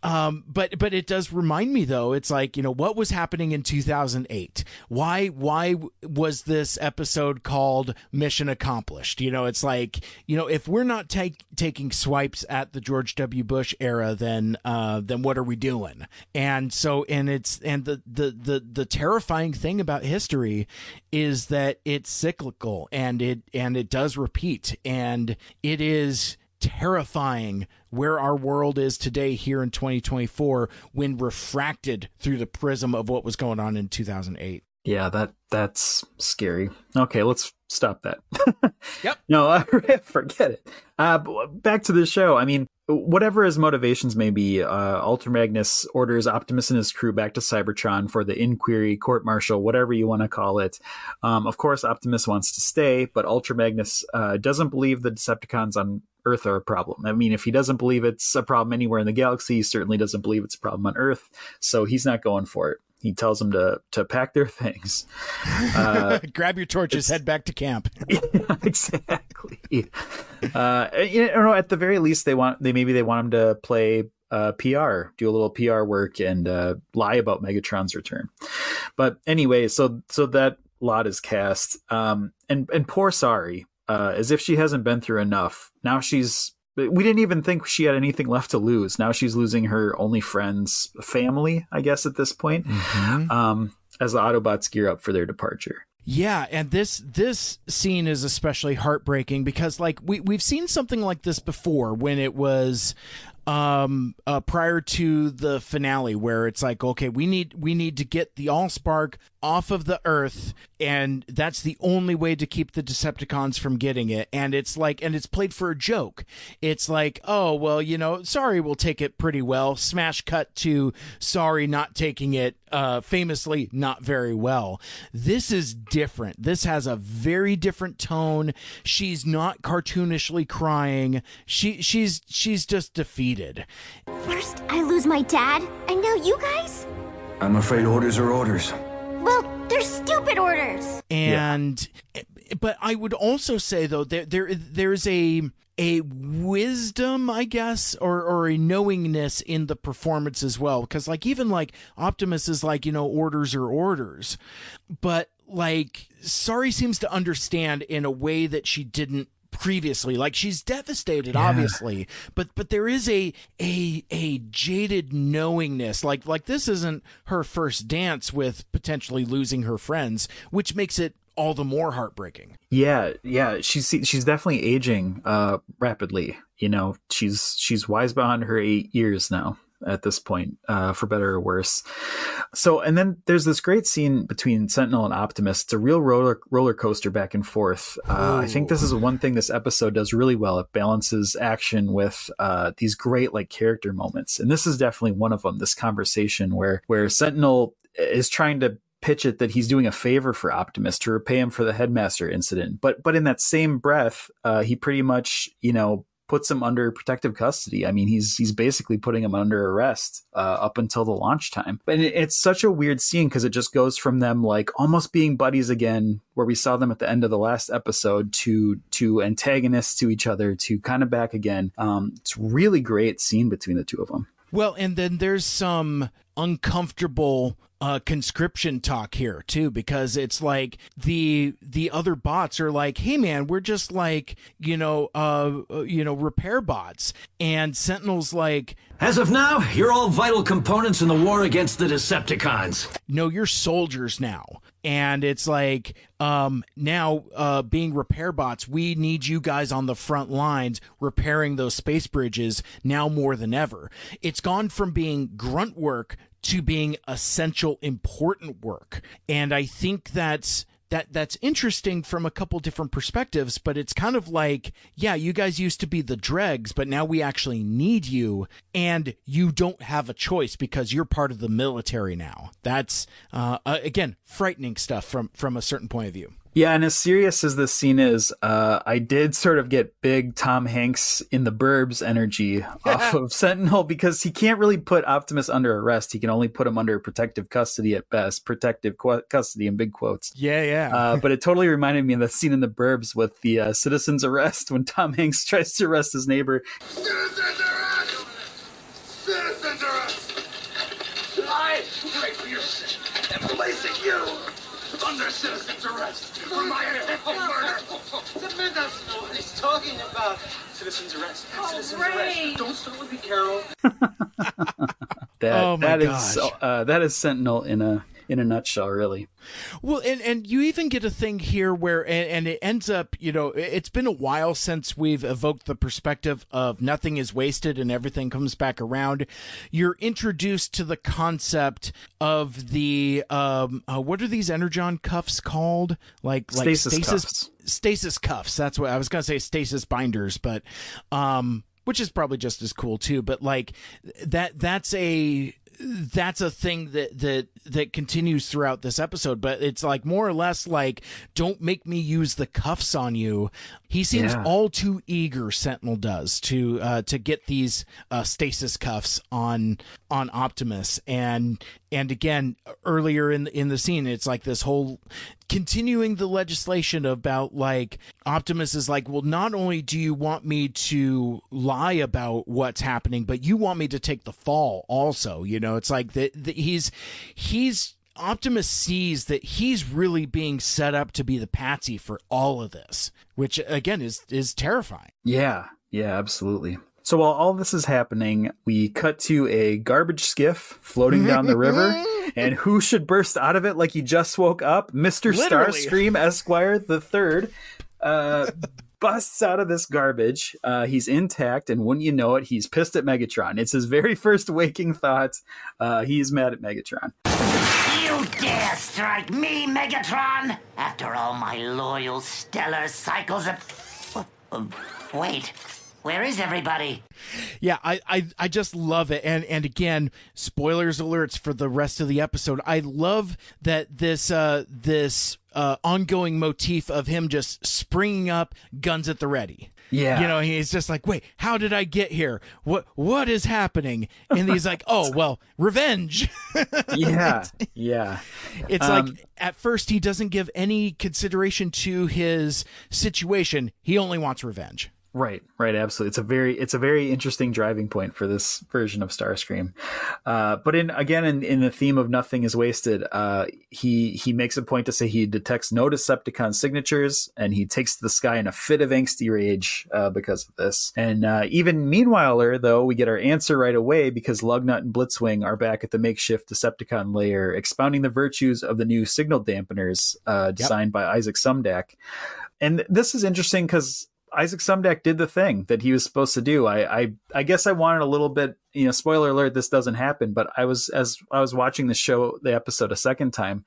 Um, but but it does remind me though. It's like you know what was happening in 2008. Why why was this episode called Mission Accomplished? You know, it's like you know if we're not take, taking swipes at the George W. Bush era, then uh, then what are we doing? And so and it's and the the the the terrifying thing about history is that it's cyclical and it and it does repeat and it is terrifying where our world is today here in 2024 when refracted through the prism of what was going on in 2008. Yeah, that that's scary. Okay, let's stop that. Yep. No, forget it. Uh, back to the show. I mean, whatever his motivations may be, uh, Ultra Magnus orders Optimus and his crew back to Cybertron for the inquiry, court martial, whatever you want to call it. Um, of course, Optimus wants to stay, but Ultra Magnus uh, doesn't believe the Decepticons on Earth are a problem. I mean, if he doesn't believe it's a problem anywhere in the galaxy, he certainly doesn't believe it's a problem on Earth. So he's not going for it. He tells them to to pack their things. Uh, Grab your torches, head back to camp. exactly. Uh, you know, at the very least, they want they maybe they want him to play uh, PR, do a little PR work, and uh, lie about Megatron's return. But anyway, so so that lot is cast, um, and and poor Sari, uh, as if she hasn't been through enough. Now she's. We didn't even think she had anything left to lose. Now she's losing her only friends, family, I guess, at this point. Um, as the Autobots gear up for their departure. Yeah, and this this scene is especially heartbreaking because like we we've seen something like this before when it was um uh prior to the finale where it's like okay we need we need to get the allspark off of the earth and that's the only way to keep the decepticons from getting it. And it's like and it's played for a joke. It's like oh well you know Sari we'll take it pretty well. Smash cut to Sari not taking it uh famously not very well this is different this has a very different tone she's not cartoonishly crying she she's she's just defeated First, I lose my dad, and now you guys? I'm afraid orders are orders. Well, they're stupid orders. and but I would also say though there there there's a a wisdom I guess or or a knowingness in the performance as well. Because like even like Optimus is like you know orders are orders. But like Sari seems to understand in a way that she didn't previously. Like she's devastated obviously but but there is a a a jaded knowingness. Like like this isn't her first dance with potentially losing her friends which makes it all the more heartbreaking Yeah, yeah, she's she's definitely aging uh rapidly. You know, she's she's wise beyond her eight years now at this point, uh, for better or worse. So, and then there's this great scene between Sentinel and Optimus. It's a real roller roller coaster back and forth. Uh, I think this is one thing this episode does really well. It balances action with uh, these great like character moments, and this is definitely one of them. This conversation where where Sentinel is trying to pitch it that he's doing a favor for Optimus to repay him for the headmaster incident. But but in that same breath, uh, he pretty much you know puts him under protective custody. I mean, he's he's basically putting him under arrest uh, up until the launch time. And it, it's such a weird scene because it just goes from them like almost being buddies again, where we saw them at the end of the last episode, to to antagonists to each other, to kind of back again. Um, it's really great scene between the two of them. Well, and then there's some uncomfortable uh, conscription talk here too because it's like the the other bots are like hey man we're just like you know uh uh, you know repair bots. And sentinel's like As of now, you're all vital components in the war against the Decepticons. no you're soldiers now. And it's like um now uh being repair bots we need you guys on the front lines repairing those space bridges now more than ever. It's gone from being grunt work to being essential important work. And i think that's that that's interesting from a couple different perspectives but it's kind of like yeah you guys used to be the dregs but now we actually need you and you don't have a choice because you're part of the military now. That's uh, uh, again frightening stuff from from a certain point of view Yeah, and as serious as this scene is, uh, I did sort of get big Tom Hanks in the Burbs energy off of Sentinel because he can't really put Optimus under arrest. He can only put him under protective custody at best, protective qu- custody in big quotes. yeah yeah Uh, but it totally reminded me of the scene in the Burbs with the uh, citizen's arrest when Tom Hanks tries to arrest his neighbor. Citizens arrest! Hateful murder. The man doesn't know what he's talking about. Citizens arrest. Citizens arrest. Don't start with me, Carol. That Oh my that is gosh. uh, that is Sentinel in a in a nutshell, really. Well, and and you even get a thing here where, and, and it ends up, you know, it's been a while since we've evoked the perspective of nothing is wasted and everything comes back around. You're introduced to the concept of the um, uh, what are these energon cuffs called? Like like Stasis cuffs. stasis cuffs. That's what I was gonna say. Stasis binders, but um, which is probably just as cool too. But like that, that's a that's a thing that that that continues throughout this episode. But it's like more or less like, don't make me use the cuffs on you. He seems Yeah. all too eager. Sentinel does to uh, to get these uh, stasis cuffs on on Optimus, and and again earlier in in the scene, it's like this whole continuing the legislation about like Optimus is like, well, not only do you want me to lie about what's happening, but you want me to take the fall also. You know, it's like that he's he's Optimus sees that he's really being set up to be the patsy for all of this, which again is is terrifying. Yeah, yeah, absolutely. So while all this is happening, we cut to a garbage skiff floating down the river, and who should burst out of it like he just woke up? Mr. Literally. Starscream Esquire the Third. Uh, busts out of this garbage. Uh, he's intact, and wouldn't you know it, he's pissed at Megatron. It's his very first waking thought. Uh, he's mad at Megatron. Dare strike me, Megatron? After all my loyal stellar cycles of. Wait, where is everybody? Yeah, I, I I just love it, and and again, spoilers alerts for the rest of the episode. I love that this uh this uh ongoing motif of him just springing up, guns at the ready. Yeah. you know, he's just like, wait, how did I get here? What what is happening? And he's like, oh well, revenge. Yeah, yeah. It's Um, like at first he doesn't give any consideration to his situation. He only wants revenge. Right, right, absolutely. It's a very, it's a very interesting driving point for this version of Starscream. Uh, but in again, in, in the theme of nothing is wasted, uh, he he makes a point to say he detects no Decepticon signatures, and he takes to the sky in a fit of angsty rage uh, because of this. And uh, even meanwhile, though, we get our answer right away because Lugnut and Blitzwing are back at the makeshift Decepticon lair, expounding the virtues of the new signal dampeners uh, designed by Isaac Sumdac. And this is interesting because Isaac Sumdac did the thing that he was supposed to do. I, I, I guess I wanted a little bit, you know, spoiler alert, this doesn't happen, but I was, as I was watching the show, the episode a second time,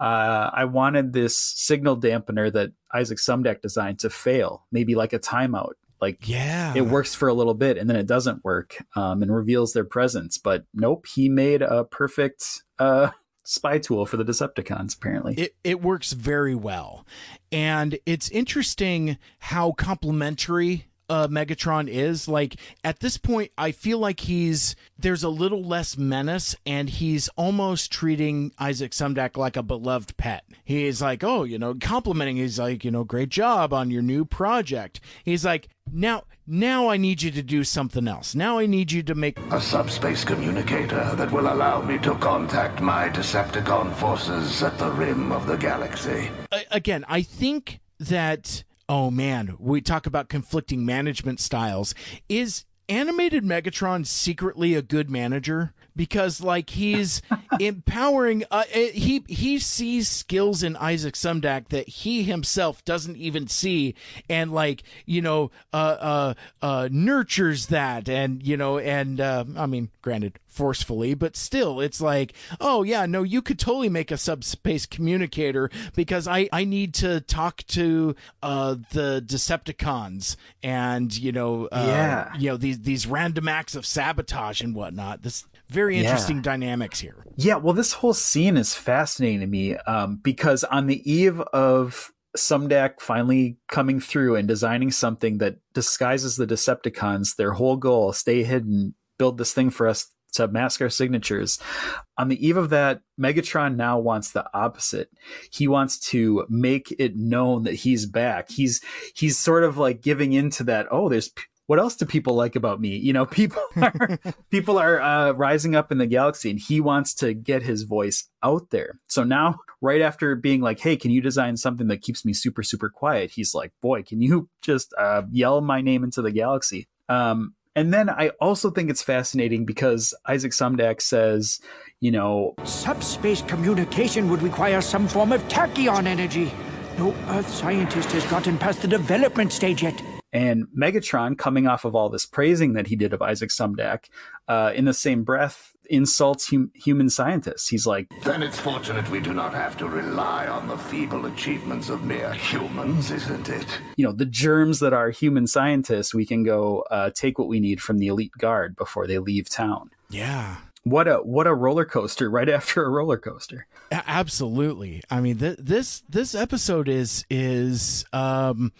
uh, I wanted this signal dampener that Isaac Sumdac designed to fail, maybe like a timeout. Like Yeah. it works for a little bit and then it doesn't work, um, and reveals their presence. But nope, he made a perfect, uh, spy tool for the Decepticons, apparently. it, it works very well and it's interesting how complementary uh, Megatron is. Like at this point, I feel like he's there's a little less menace, and he's almost treating Isaac Sumdac like a beloved pet. He's like, oh, you know, complimenting. He's like, you know, great job on your new project. He's like, now, now I need you to do something else. Now I need you to make A subspace communicator that will allow me to contact my Decepticon forces at the rim of the galaxy. a- again, I think that oh man, we talk about conflicting management styles. Is animated Megatron secretly a good manager? Because like he's empowering, uh, eh, he he sees skills in Isaac Sumdac that he himself doesn't even see, and like you know, uh, uh, uh, nurtures that, and you know, and uh, I mean, granted, forcefully, but still, it's like, oh yeah, no, you could totally make a subspace communicator because I I need to talk to uh the Decepticons and you know uh, Yeah. you know these these random acts of sabotage and whatnot. This very Yeah. interesting dynamics here. Yeah, well, this whole scene is fascinating to me um, because on the eve of Sumdac finally coming through and designing something that disguises the Decepticons, their whole goal, stay hidden, build this thing for us to mask our signatures. On the eve of that, Megatron now wants the opposite. He wants to make it known that he's back. He's he's sort of like giving into that. Oh, there's what else do people like about me? You know, people are people are uh, rising up in the galaxy, and he wants to get his voice out there. So now, right after being like, "Hey, can you design something that keeps me super super quiet?" He's like, "Boy, can you just uh, yell my name into the galaxy?" Um, and then I also think it's fascinating because Isaac Sumdac says, you know, Subspace communication would require some form of tachyon energy. No Earth scientist has gotten past the development stage yet. And Megatron, coming off of all this praising that he did of Isaac Sumdac, uh, in the same breath insults hum- human scientists. He's like, Then it's fortunate we do not have to rely on the feeble achievements of mere humans, isn't it? you know, the germs that are human scientists, we can go uh, take what we need from the elite guard before they leave town. Yeah. What a what a roller coaster right after a roller coaster. Absolutely. I mean, th- this this episode is is um,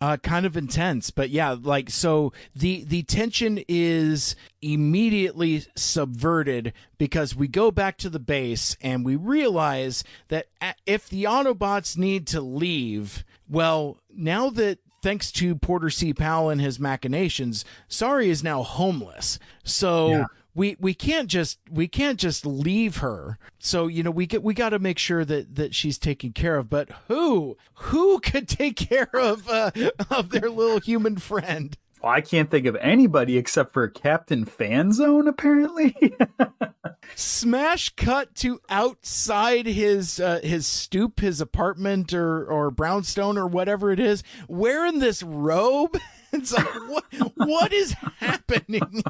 uh, kind of intense, but yeah, like so the the tension is immediately subverted because we go back to the base and we realize that if the Autobots need to leave, well, now that thanks to Porter C. Powell and his machinations, Sari is now homeless. So Yeah. We we can't just we can't just leave her. So you know we get we got to make sure that that she's taken care of. But who who could take care of uh, of their little human friend? Well, I can't think of anybody except for Captain Fanzone, apparently. Smash cut to outside his uh, his stoop, his apartment or or brownstone or whatever it is, wearing this robe. It's like what what is happening?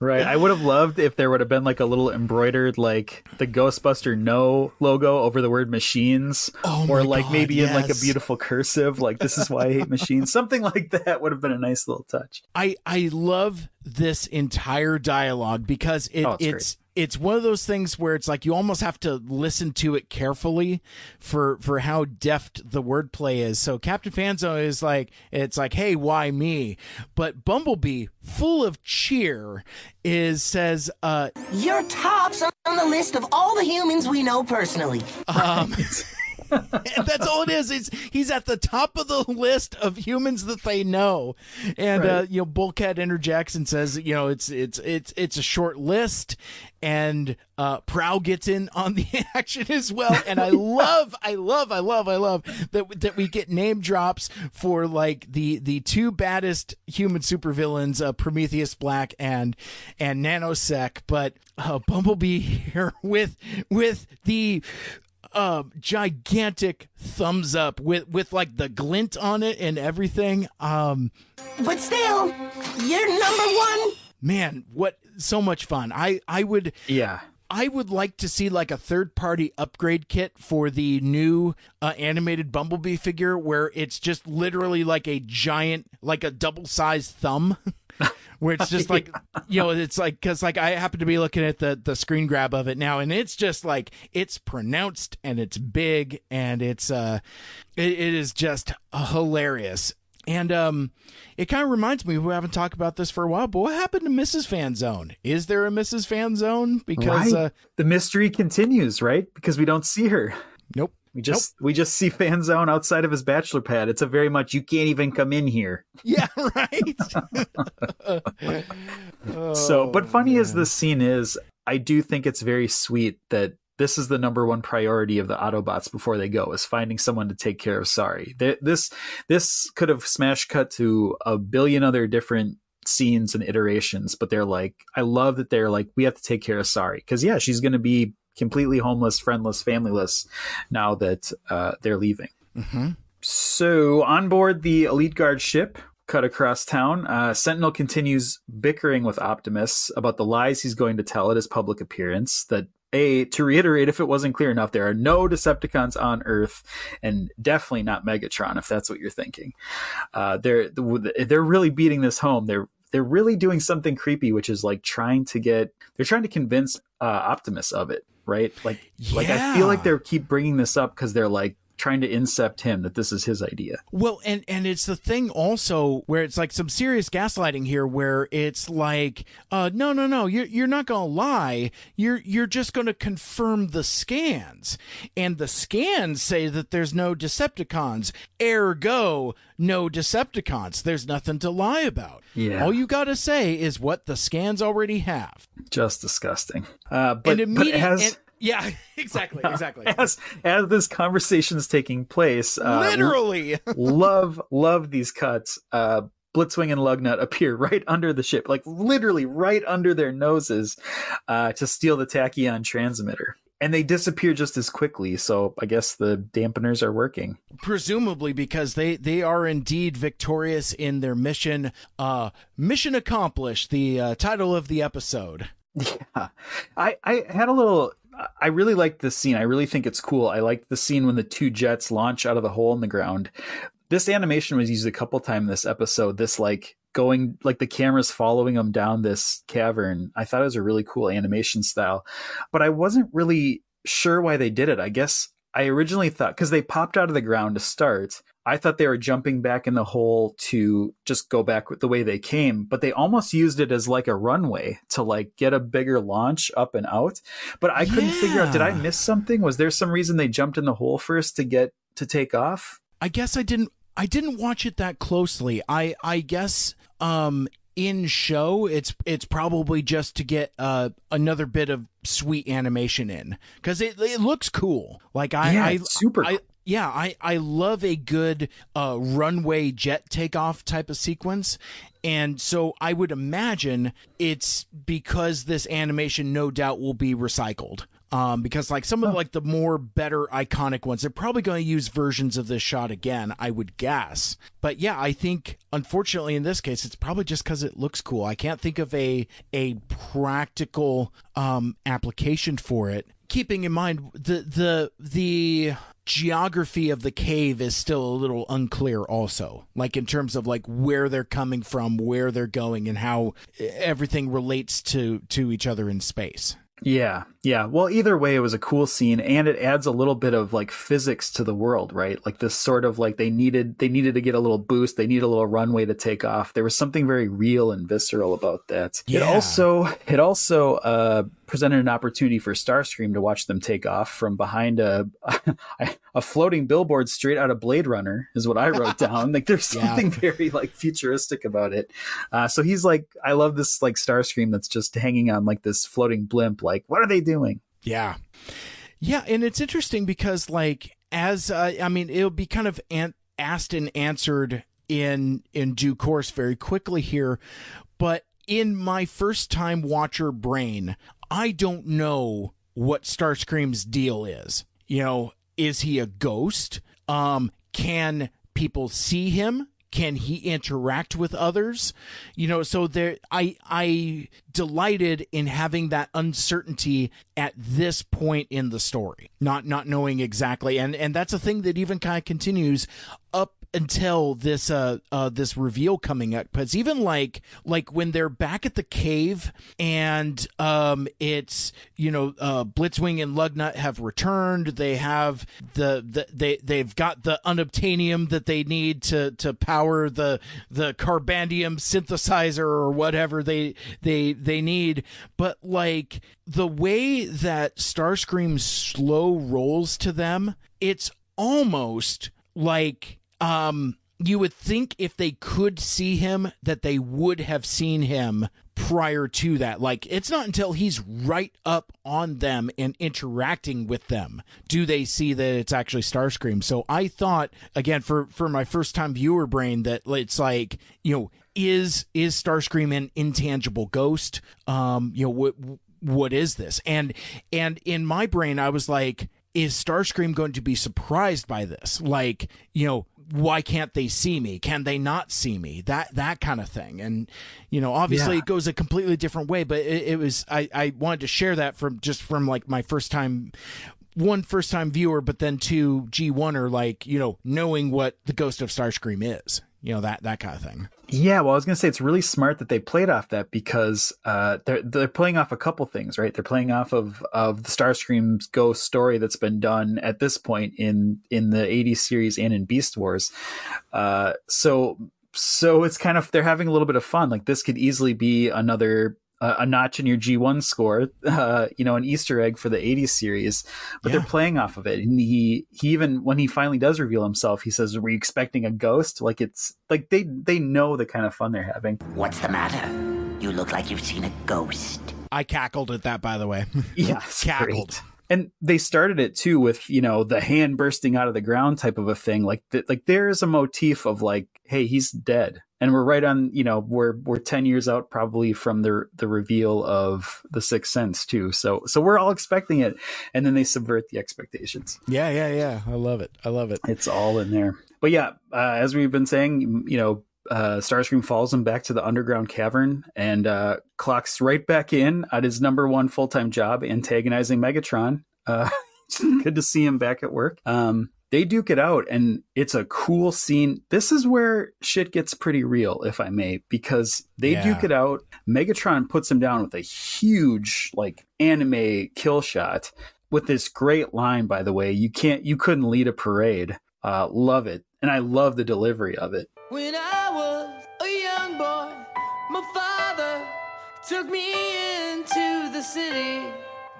right. I would have loved if there would have been like a little embroidered like the Ghostbuster No logo over the word machines. Oh or like God, maybe in like a beautiful cursive, like this is why I hate machines. Something like that would have been a nice little touch. I I love this entire dialogue because it, Oh, it's it's it's one of those things where it's like you almost have to listen to it carefully for for how deft the wordplay is. So Captain Fanzone is like it's like, hey, why me? But Bumblebee, full of cheer, is says, uh, You're tops on the list of all the humans we know personally. um, that's all it is. It's, he's at the top of the list of humans that they know. And uh, you know, Bulkhead interjects and says, you know, it's it's it's it's a short list, and uh, Prowl gets in on the action as well. And I love, I love, I love, I love that that we get name drops for like the the two baddest human supervillains, uh, Prometheus Black and and Nanosec, but uh, Bumblebee here with with the uh, gigantic thumbs up with with like the glint on it and everything. Um, But still, you're number one. man, what so much fun! I I would Yeah. I would like to see like a third party upgrade kit for the new uh, animated Bumblebee figure where it's just literally like a giant, like a double sized thumb. Where it's just like, you know, it's like, cause like I happen to be looking at the, the screen grab of it now and it's just like, it's pronounced and it's big and it's, uh, it, it is just hilarious. And um, it kind of reminds me, we haven't talked about this for a while, but what happened to Mrs. Fanzone? Is there a Mrs. Fanzone? Because Right. uh, the mystery continues, right? Because we don't see her. Nope. We just we just see Fanzone outside of his bachelor pad. It's a very much you can't even come in here. yeah, right. so, but funny as Oh, this scene is, I do think it's very sweet that this is the number one priority of the Autobots before they go is finding someone to take care of Sari. Th- This this could have smash cut to a billion other different scenes and iterations, but they're like, I love that they're like, we have to take care of Sari because yeah, she's going to be completely homeless, friendless, familyless now that uh, they're leaving. Mm-hmm. So, on board the Elite Guard ship, cut across town, uh, Sentinel continues bickering with Optimus about the lies he's going to tell at his public appearance. That a to reiterate, if it wasn't clear enough, there are no Decepticons on Earth, and definitely not Megatron, if that's what you're thinking. Uh, they're they're really beating this home. They're they're really doing something creepy, which is like trying to get they're trying to convince uh, Optimus of it, right? Like like I feel like they're keep bringing this up because they're like trying to incept him that this is his idea. Well, and and it's the thing also where it's like some serious gaslighting here, where it's like, uh, no, no, no, you're you're not gonna lie. You're you're just gonna confirm the scans, and the scans say that there's no Decepticons. Ergo, no Decepticons. There's nothing to lie about. Yeah. All you gotta say is what the scans already have. Just disgusting. Uh, but, and but immediate, as, and- yeah, exactly, exactly. as as this conversation is taking place, uh, Literally. love love these cuts. Uh, Blitzwing and Lugnut appear right under the ship, like literally right under their noses, uh, to steal the tachyon transmitter. And they disappear just as quickly, so I guess the dampeners are working. presumably because they they are indeed victorious in their mission uh mission accomplished the uh, title of the episode Yeah, I I had a little. I really like this scene. I really think it's cool. I like the scene when the two jets launch out of the hole in the ground. This animation was used a couple times this episode. This like going like the camera's following them down this cavern. I thought it was a really cool animation style, but I wasn't really sure why they did it. I guess I originally thought because they popped out of the ground to start. I thought they were jumping back in the hole to just go back the way they came, but they almost used it as like a runway to like get a bigger launch up and out. But I couldn't figure out, did I miss something? Was there some reason they jumped in the hole first to get to take off? i guess i didn't i didn't watch it that closely i i guess um in show it's it's probably just to get uh another bit of sweet animation in because it, it looks cool like i Yeah, i it's super I, yeah, I, I love a good uh, runway jet takeoff type of sequence. And so I would imagine it's because this animation no doubt will be recycled. Um, because like some of like the more better iconic ones, they're probably going to use versions of this shot again, I would guess. But yeah, I think unfortunately in this case, it's probably just because it looks cool. I can't think of a a practical um, application for it. Keeping in mind the the the geography of the cave is still a little unclear also like in terms of like where they're coming from where they're going and how everything relates to to each other in space Yeah, yeah. Well, either way, it was a cool scene, and it adds a little bit of like physics to the world, right? Like this sort of like they needed they needed to get a little boost. They need a little runway to take off. There was something very real and visceral about that. yeah. It also it also uh, presented an opportunity for Starscream to watch them take off from behind a a floating billboard straight out of Blade Runner is what I wrote down. Like there's Yeah. something very like futuristic about it. Uh, so he's like, I love this like Starscream that's just hanging on like this floating blimp. Like, what are they doing? Yeah. Yeah, and it's interesting because like as uh, I mean it'll be kind of an- asked and answered in in due course very quickly here, but in my first time watcher brain, I don't know what Starscream's deal is. You know, is he a ghost? Um can people see him? Can he interact with others? You know, so there I I delighted in having that uncertainty at this point in the story. Not not knowing exactly and and that's a thing that even kind of continues up until this uh, uh this reveal coming up because even like like when they're back at the cave and um it's you know uh blitzwing and lugnut have returned. They have the, the they they've got the unobtainium that they need to to power the the carbandium synthesizer or whatever they they they need. But like the way that starscream slow rolls to them it's almost like um you would think if they could see him that they would have seen him prior to that. Like it's not until he's right up on them and interacting with them do they see that it's actually starscream. So i thought again for for my first time viewer brain that it's like you know is is starscream an intangible ghost? Um you know what what is this? And and in my brain i was like is Starscream going to be surprised by this? Like, you know, why can't they see me? Can they not see me? That that kind of thing. And you know, obviously Yeah. it goes a completely different way, but it, it was I I wanted to share that from just from like my first time one first time viewer, but then two G one or like, you know, knowing what the ghost of Starscream is. You know, that that kind of thing. Yeah, well, I was to say it's really smart that they played off that because uh, they're they're playing off a couple things, right? They're playing off of of the Starscream's ghost story that's been done at this point in in the '80s series and in Beast Wars. Uh, so so it's kind of they're having a little bit of fun. Like this could easily be another. A notch in your G1 score, uh, you know, an Easter egg for the 80s series, but they're playing off of it. And he, he even, when he finally does reveal himself, he says, were you expecting a ghost? Like it's like they, they know the kind of fun they're having. What's the matter? You look like you've seen a ghost. I cackled at that by the way. Yeah, cackled. great. And they started it too with you know the hand bursting out of the ground type of a thing. Like th- like there is a motif of like, hey, he's dead, and we're right on. You know, we're we're ten years out probably from the the reveal of the Sixth Sense too. So so we're all expecting it, and then they subvert the expectations. Yeah, yeah, yeah. I love it. I love it. It's all in there. But yeah, uh, as we've been saying, you know, uh, Starscream follows him back to the underground cavern and uh, clocks right back in at his number one full time job, antagonizing Megatron. Uh, good to see him back at work. Um, they duke it out, and it's a cool scene. This is where shit gets pretty real, if I may, because they Yeah. duke it out. Megatron puts him down with a huge, like, anime kill shot with this great line, by the way. You can't, you couldn't lead a parade. Uh, love it. And I love the delivery of it. When I was a young boy, my father took me into the city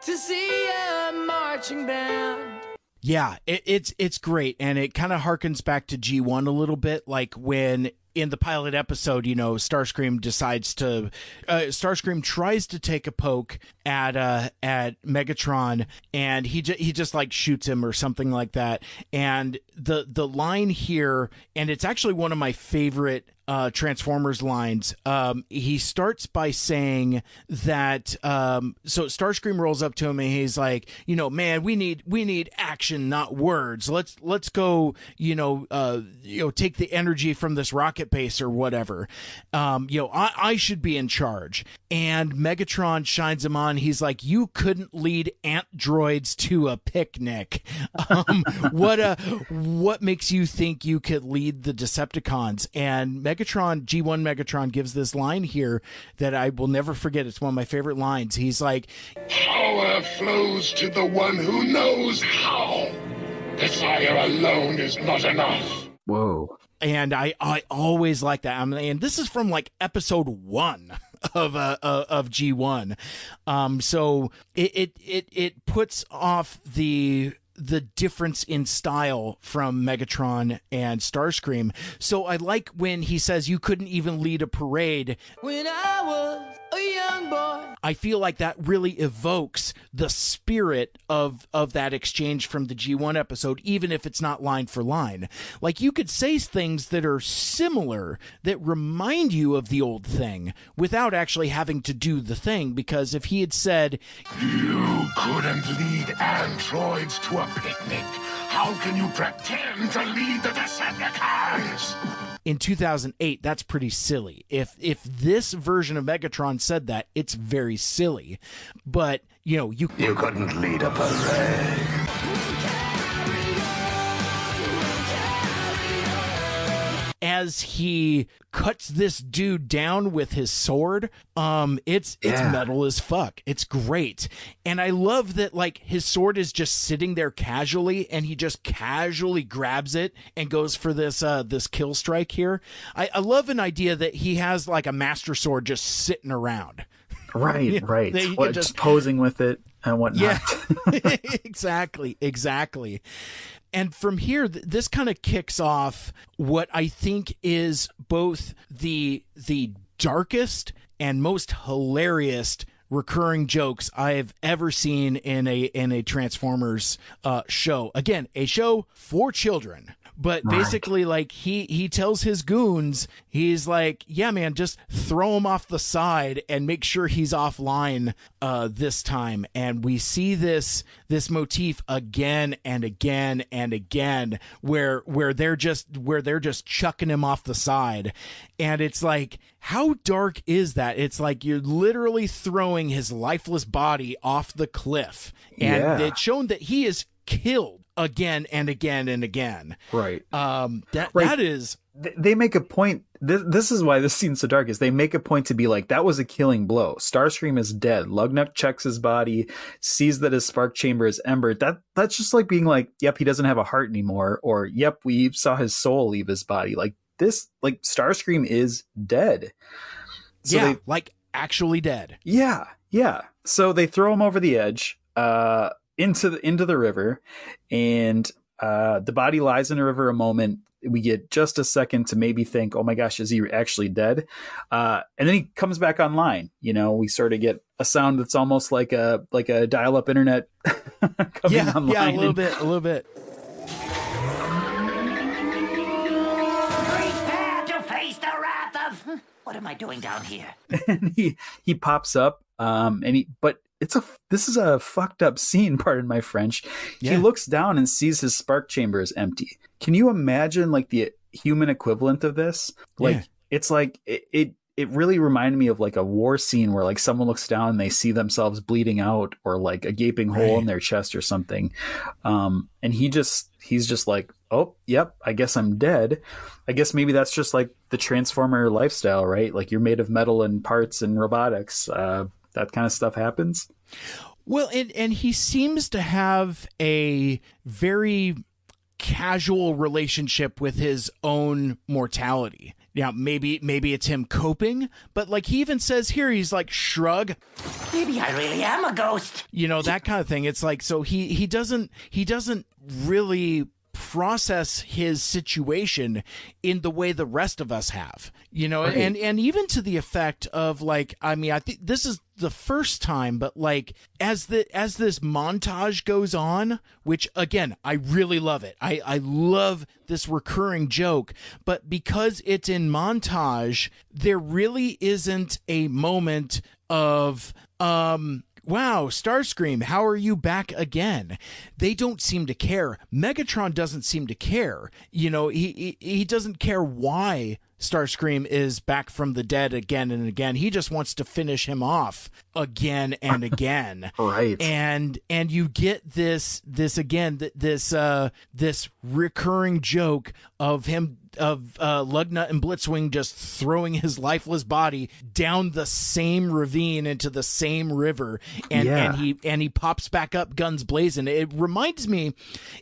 to see a marching band. Yeah, it, it's it's great, and it kind of harkens back to G one a little bit, like when in the pilot episode, you know, Starscream decides to, uh, Starscream tries to take a poke at uh at Megatron, and he he just like shoots him or something like that, and the the line here, and it's actually one of my favorite uh, Transformers lines. Um, he starts by saying that. Um, so Starscream rolls up to him and he's like, you know, man, we need we need action, not words. Let's let's go. You know, uh, you know, take the energy from this rocket base or whatever. Um, you know, I, I should be in charge. And Megatron shines him on. He's like, you couldn't lead ant droids to a picnic. Um, what uh, what makes you think you could lead the Decepticons? And Megatron, G1 Megatron gives this line here that I will never forget. It's one of my favorite lines. He's like, Power flows to the one who knows how. Desire alone is not enough. Whoa. and I I always like that. I mean, and this is from like episode one of uh, uh of G one, um. So it it it it puts off the the difference in style from Megatron and Starscream. So I like when he says you couldn't even lead a parade. When I was a young boy. I feel like that really evokes the spirit of of that exchange from the G1 episode even if it's not line for line. Like you could say things that are similar that remind you of the old thing without actually having to do the thing because if he had said You couldn't lead androids to a picnic. How can you pretend to lead the Decepticons? In 2008 that's pretty silly. If if this version of Megatron said that, it's very silly. But, you know, you You couldn't lead a parade. As he cuts this dude down with his sword um it's it's metal as fuck it's great and i love that like his sword is just sitting there casually and he just casually grabs it and goes for this uh this kill strike here i, I love an idea that he has like a master sword just sitting around Right, Yeah, right. that you What, just just- posing with it and whatnot. yeah, exactly, exactly. And from here, th- this kind of kicks off what I think is both the the darkest and most hilarious recurring jokes I've ever seen in a in a Transformers uh, show. Again, a show for children. But Right. basically, like he he tells his goons, he's like, "Yeah, man, just throw him off the side and make sure he's offline uh, this time." And we see this this motif again and again and again, where where they're just where they're just chucking him off the side, and it's like, how dark is that? It's like you're literally throwing his lifeless body off the cliff, and Yeah. it's shown that he is killed again and again and again. Right. Um, that Right. that is They make a point. This, this is why this scene's so dark. Is they make a point to be like that was a killing blow. Starscream is dead. Lugnut checks his body, sees that his spark chamber is embered. That that's just like being like, yep, he doesn't have a heart anymore, or yep, we saw his soul leave his body. Like this, like Starscream is dead. So yeah, they- like actually dead. Yeah, yeah. So they throw him over the edge, uh, into the into the river, and uh, the body lies in the river a moment. We get just a second to maybe think, "Oh my gosh, is he actually dead?" Uh, and then he comes back online. You know, we sort of get a sound that's almost like a like a dial-up internet coming Yeah, online. yeah, a little and- bit, a little bit. Prepare to face the wrath of. What am I doing down here? and he he pops up um and he but it's a this is a fucked up scene pardon my french. Yeah. he looks down and sees his spark chamber is empty. Can you imagine like the human equivalent of this? Like Yeah. it's like it, it it really reminded me of like a war scene where like someone looks down and they see themselves bleeding out or like a gaping hole in their chest or something. Um and he just he's just like oh yep i guess i'm dead. I guess maybe that's just like the transformer lifestyle right? Like you're made of metal and parts and robotics uh that kind of stuff happens Well, and and he seems to have a very casual relationship with his own mortality. Now, maybe maybe it's him coping, but like he even says here, he's like shrug, Maybe I really am a ghost. you know that kind of thing. It's like so he he doesn't he doesn't really process his situation in the way the rest of us have you know Right. and and even to the effect of like i mean i think this is the first time but like as the as this montage goes on which again i really love it i i love this recurring joke but because it's in montage there really isn't a moment of um Wow, Starscream, how are you back again? They don't seem to care. Megatron doesn't seem to care. You know, he he, he doesn't care why Starscream is back from the dead again and again. He just wants to finish him off again and again. Right. And and you get this this again th- this uh this recurring joke of him of uh, Lugnut and Blitzwing just throwing his lifeless body down the same ravine into the same river, and Yeah. and he and he pops back up, guns blazing. It reminds me,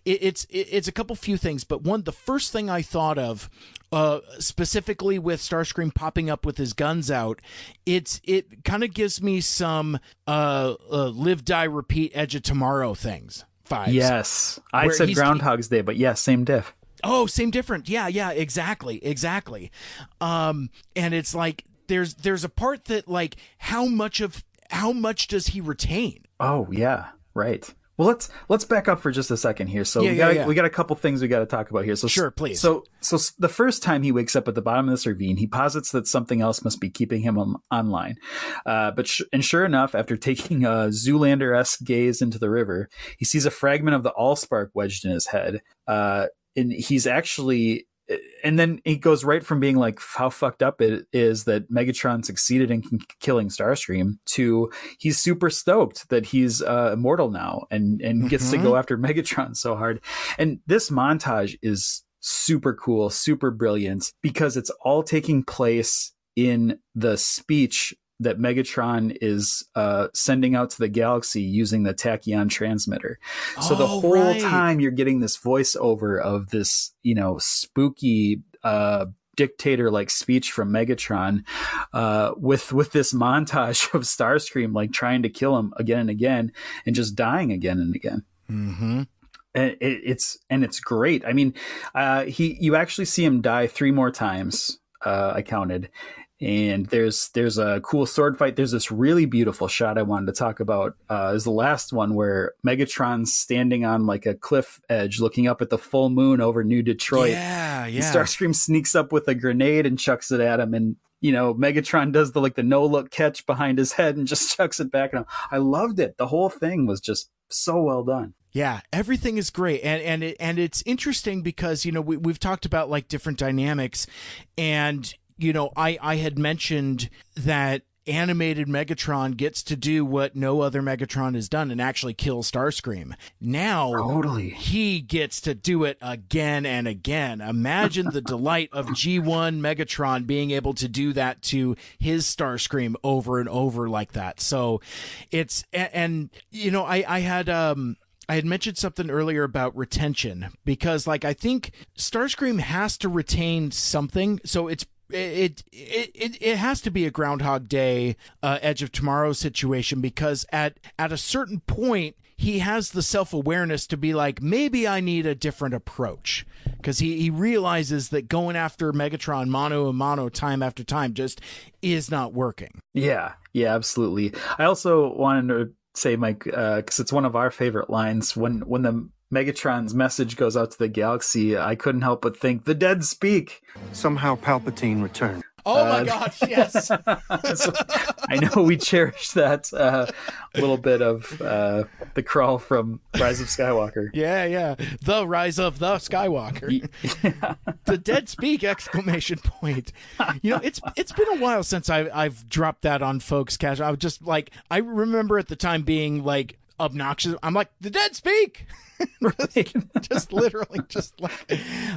it, it's it, it's a couple few things, but one the first thing I thought of. Uh, specifically with Starscream popping up with his guns out, it's it kind of gives me some uh, uh live die repeat edge of tomorrow things vibes. yes i said groundhog's day but yes same diff Oh, same different. Yeah, yeah, exactly. Exactly. Um and it's like there's there's a part that like how much of how much does he retain? Oh yeah, right. Well, let's let's back up for just a second here. So Yeah, we got yeah. we got a couple things we got to talk about here. So Sure, please. So so the first time he wakes up at the bottom of this ravine, he posits that something else must be keeping him on, online. Uh, but sh- and sure enough, after taking a Zoolander esque gaze into the river, he sees a fragment of the Allspark wedged in his head. Uh, and he's actually and then he goes right from being like how fucked up it is that Megatron succeeded in killing Starscream to he's super stoked that he's uh, immortal now and and gets to Mhm. go after Megatron so hard. And this montage is super cool, super brilliant because it's all taking place in the speech that Megatron is uh, sending out to the galaxy using the tachyon transmitter. So the Oh, whole right. time you're getting this voiceover of this, you know, spooky uh, dictator like speech from Megatron uh, with with this montage of Starscream like trying to kill him again and again and just dying again and again Mm-hmm. and it, it's and it's great. I mean, uh, he you actually see him die three more times. Uh, I counted, and there's there's a cool sword fight. There's this really beautiful shot I wanted to talk about. Uh, is the last one where Megatron's standing on like a cliff edge, looking up at the full moon over New Detroit. Yeah, And yeah. Starscream sneaks up with a grenade and chucks it at him, and you know Megatron does the like the no look catch behind his head and just chucks it back at him. I loved it. The whole thing was just so well done. Yeah, everything is great, and and it, and it's interesting because you know we we've talked about like different dynamics, and you know I I had mentioned that animated Megatron gets to do what no other Megatron has done and actually kill Starscream. Now Totally. he gets to do it again and again. Imagine the delight of G1 Megatron being able to do that to his Starscream over and over like that. So it's and, and you know I I had um I had mentioned something earlier about retention because like I think Starscream has to retain something. So it's it it it, it has to be a Groundhog Day, uh, Edge of Tomorrow situation because at at a certain point he has the self awareness to be like maybe I need a different approach because he he realizes that going after Megatron mano a mano time after time just is not working. Yeah, yeah, absolutely. I also wanted to say, Mike, because it's one of our favorite lines when when the Megatron's message goes out to the galaxy. I couldn't help but think the dead speak. Somehow Palpatine returned. Oh my Uh, gosh, yes. So, I know we cherish that uh, little bit of uh, the crawl from Rise of Skywalker. Yeah, yeah. The rise of the Skywalker. the dead speak exclamation point. You know, it's it's been a while since I I've dropped that on folks cash. I was just like I remember at the time being like obnoxious. I'm like, the dead speak. just, just literally just like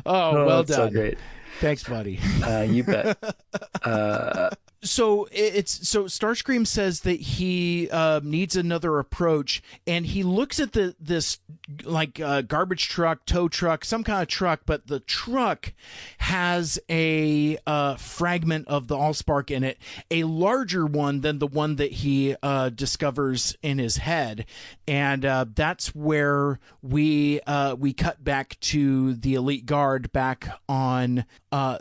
Oh, Oh, well it's so done. great. Thanks, buddy. Uh, you bet. Uh, so it's so Starscream says that he uh, needs another approach, and he looks at the this like uh, garbage truck, tow truck, some kind of truck, but the truck has a uh, fragment of the Allspark in it, a larger one than the one that he uh, discovers in his head, and uh, that's where we uh, we cut back to the elite guard back on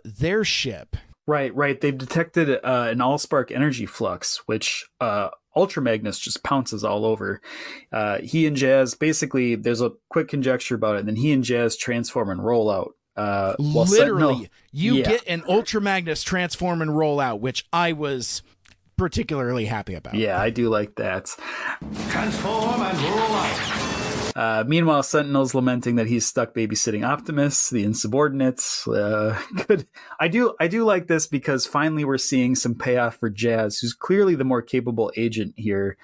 their ship. Right, right. They've detected uh, an Allspark energy flux, which uh, Ultra Magnus just pounces all over. Uh, he and Jazz basically, there's a quick conjecture about it, and then he and Jazz transform and roll out. Uh, while Literally, Sentinel- you Yeah. get an Ultra Magnus transform and roll out, which I was particularly happy about. Yeah, I do like that. Transform and roll out. Uh, meanwhile, Sentinel's lamenting that he's stuck babysitting Optimus, the insubordinates. Uh, good. I do. I do like this because finally we're seeing some payoff for Jazz, who's clearly the more capable agent here.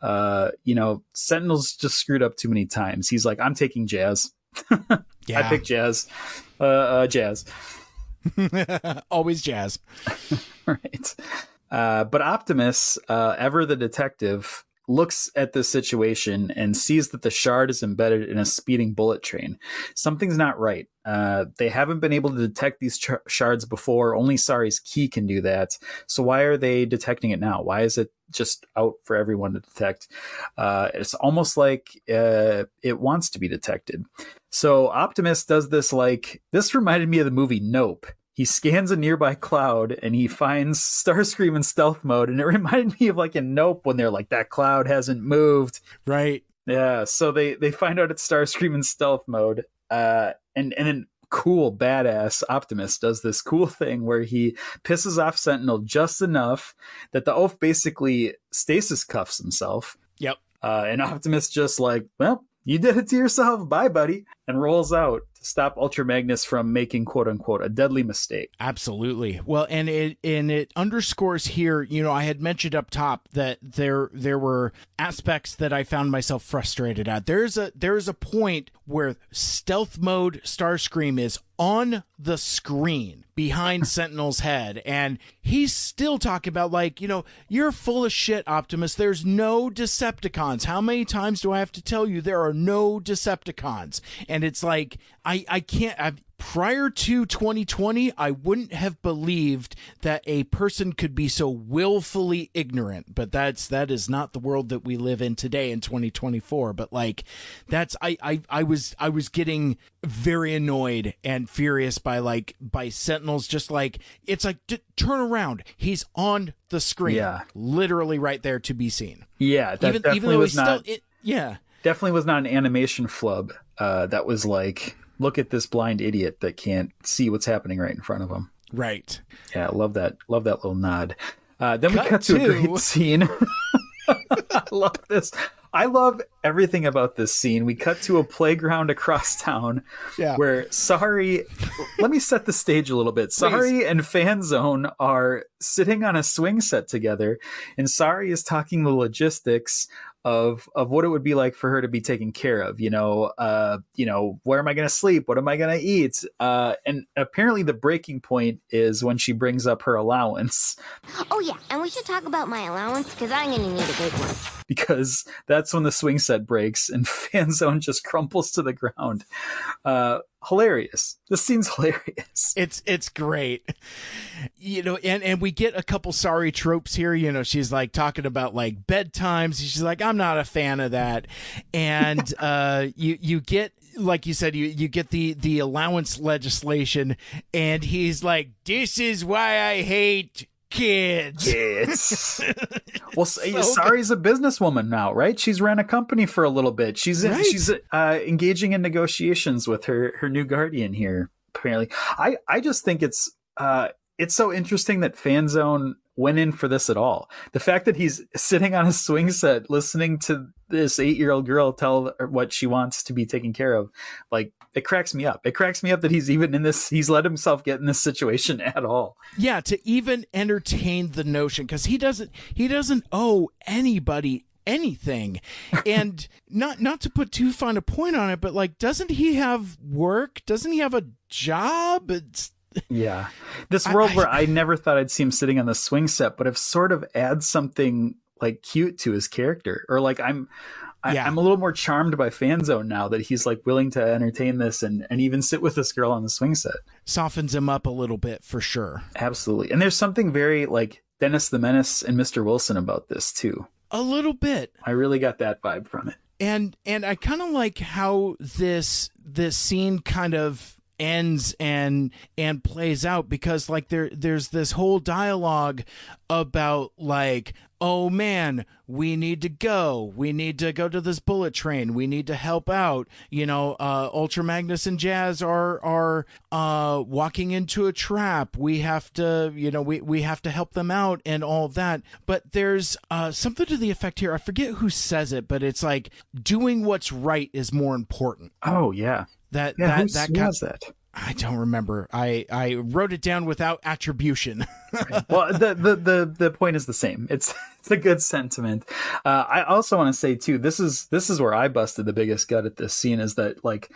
Uh, you know, Sentinel's just screwed up too many times. He's like, I'm taking Jazz. I pick Jazz. Uh, uh, Jazz. Always jazz. right. Uh, but Optimus, uh, ever the detective, looks at this situation and sees that the shard is embedded in a speeding bullet train. Something's not right. Uh, they haven't been able to detect these ch- shards before. Only Sari's key can do that. So why are they detecting it now? Why is it just out for everyone to detect? Uh, it's almost like uh, it wants to be detected. So Optimus does this like this reminded me of the movie Nope. He scans a nearby cloud and he finds Starscream in stealth mode, and it reminded me of like in Nope when they're like that cloud hasn't moved. Right. Yeah. So they they find out it's Starscream in stealth mode, uh, and and then cool badass Optimus does this cool thing where he pisses off Sentinel just enough that the oaf basically stasis cuffs himself. Yep. Uh, and Optimus just like, well, you did it to yourself. Bye, buddy. And rolls out. Stop Ultra Magnus from making quote unquote a deadly mistake. Absolutely. Well, and it and it underscores here, you know, I had mentioned up top that there there were aspects that I found myself frustrated at. There's a there's a point where stealth mode Starscream is on the screen behind Sentinel's head and he's still talking about like, you know, you're full of shit Optimus. There's no Decepticons. How many times do I have to tell you there are no Decepticons? And it's like I I I can't I've prior to 2020, I wouldn't have believed that a person could be so willfully ignorant. But that's that is not the world that we live in today in 2024. But like, that's I I I was I was getting very annoyed and furious by like by Sentinels. Just like it's like d- turn around, he's on the screen, Yeah. literally right there to be seen. Yeah, that even definitely even though was he's not. still it, yeah. definitely was not an animation flub. Uh, that was like, look at this blind idiot that can't see what's happening right in front of him. Right. Yeah, love that. Love that little nod. Uh, then we Cut cut to, a to- great scene. I love this. I love everything about this scene. We cut to a playground across town Yeah. where Sari, let me set the stage a little bit. Sari and Fanzone are sitting on a swing set together, and Sari is talking the logistics of of what it would be like for her to be taken care of. You know, uh, you know, where am I going to sleep? What am I going to eat? Uh, and apparently, the breaking point is when she brings up her allowance Oh, yeah, and we should talk about my allowance because I'm going to need a big one. because that's when the swing set breaks and Fanzone just crumples to the ground. Uh, hilarious. This scene's hilarious. It's it's great. You know, and and we get a couple Sari tropes here, you know, she's like talking about like bedtimes. She's like I'm not a fan of that. And uh you you get like you said you you get the the allowance legislation and he's like this is why I hate kids. Kids. well, So Sari's a businesswoman now, right? She's ran a company for a little bit. She's in, Right. she's uh, engaging in negotiations with her her new guardian here. Apparently, I I just think it's uh it's so interesting that Fanzone went in for this at all. The fact that he's sitting on a swing set listening to this eight year old girl tell what she wants to be taken care of, like it cracks me up. It cracks me up that he's even in this. He's let himself get in this situation at all. Yeah, to even entertain the notion cuz he doesn't he doesn't owe anybody anything. And not not to put too fine a point on it, but like doesn't he have work? Doesn't he have a job? It's Yeah. This world I- where I never thought I'd see him sitting on the swing set, but it sort of adds something like cute to his character. Or like I'm I, Yeah. I'm a little more charmed by Fanzone now that he's like willing to entertain this and, and even sit with this girl on the swing set. softens him up a little bit for sure. Absolutely. And there's something very like Dennis the Menace and Mr. Wilson about this too. A little bit. I really got that vibe from it. and and I kind of like how this this scene kind of ends and and plays out because like there there's this whole dialogue about like oh man we need to go. We need to go to this bullet train. We need to help out. You know uh ultra magnus and jazz are are uh walking into a trap. We have to you know we we have to help them out and all that. But there's uh something to the effect here. I forget who says it but it's like doing what's right is more important. Oh yeah. That Yeah, that who that who kind- has that? I don't remember. I I wrote it down without attribution. well, the, the the the point is the same. It's it's a good sentiment. Uh, I also want to say too. This is this is where I busted the biggest gut at this scene is that like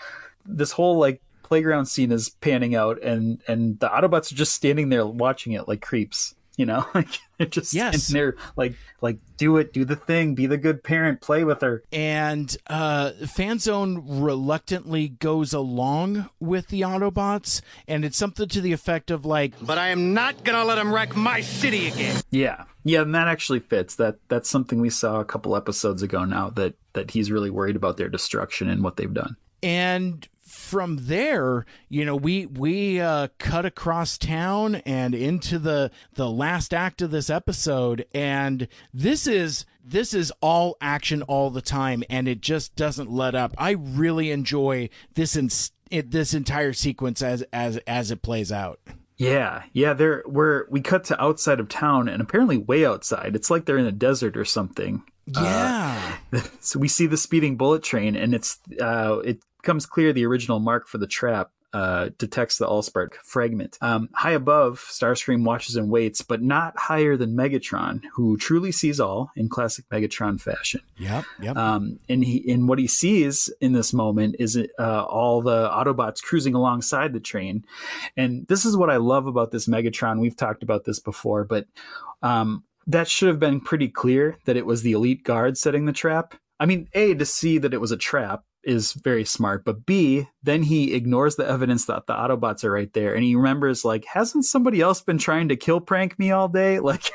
this whole like playground scene is panning out and and the Autobots are just standing there watching it like creeps. You know, like they're just Yes. standing there like like do it, do the thing, be the good parent, play with her. and uh, Fanzone reluctantly goes along with the Autobots, and it's something to the effect of like, But I am not gonna let him wreck my city again. Yeah, yeah, and that actually fits. That that's something we saw a couple episodes ago now. That that he's really worried about their destruction and what they've done. and from there, you know, we we uh, cut across town and into the the last act of this episode, and this is this is all action all the time, and it just doesn't let up. I really enjoy this in, this entire sequence as as as it plays out. Yeah, yeah. They're we're we cut to outside of town and apparently way outside. It's like they're in a desert or something. Yeah. Uh, so we see the speeding bullet train, and it's uh, it becomes clear the original mark for the trap uh, detects the Allspark fragment. Um, high above, Starscream watches and waits, but not higher than Megatron, who truly sees all in classic Megatron fashion. Yep, yep. Um, and he, and what he sees in this moment is uh, all the Autobots cruising alongside the train, and this is what I love about this Megatron. We've talked about this before, but um, that should have been pretty clear that it was the elite guard setting the trap. I mean, a to see that it was a trap is very smart. But B, then he ignores the evidence that the Autobots are right there, and he remembers like, hasn't somebody else been trying to kill prank me all day? Like,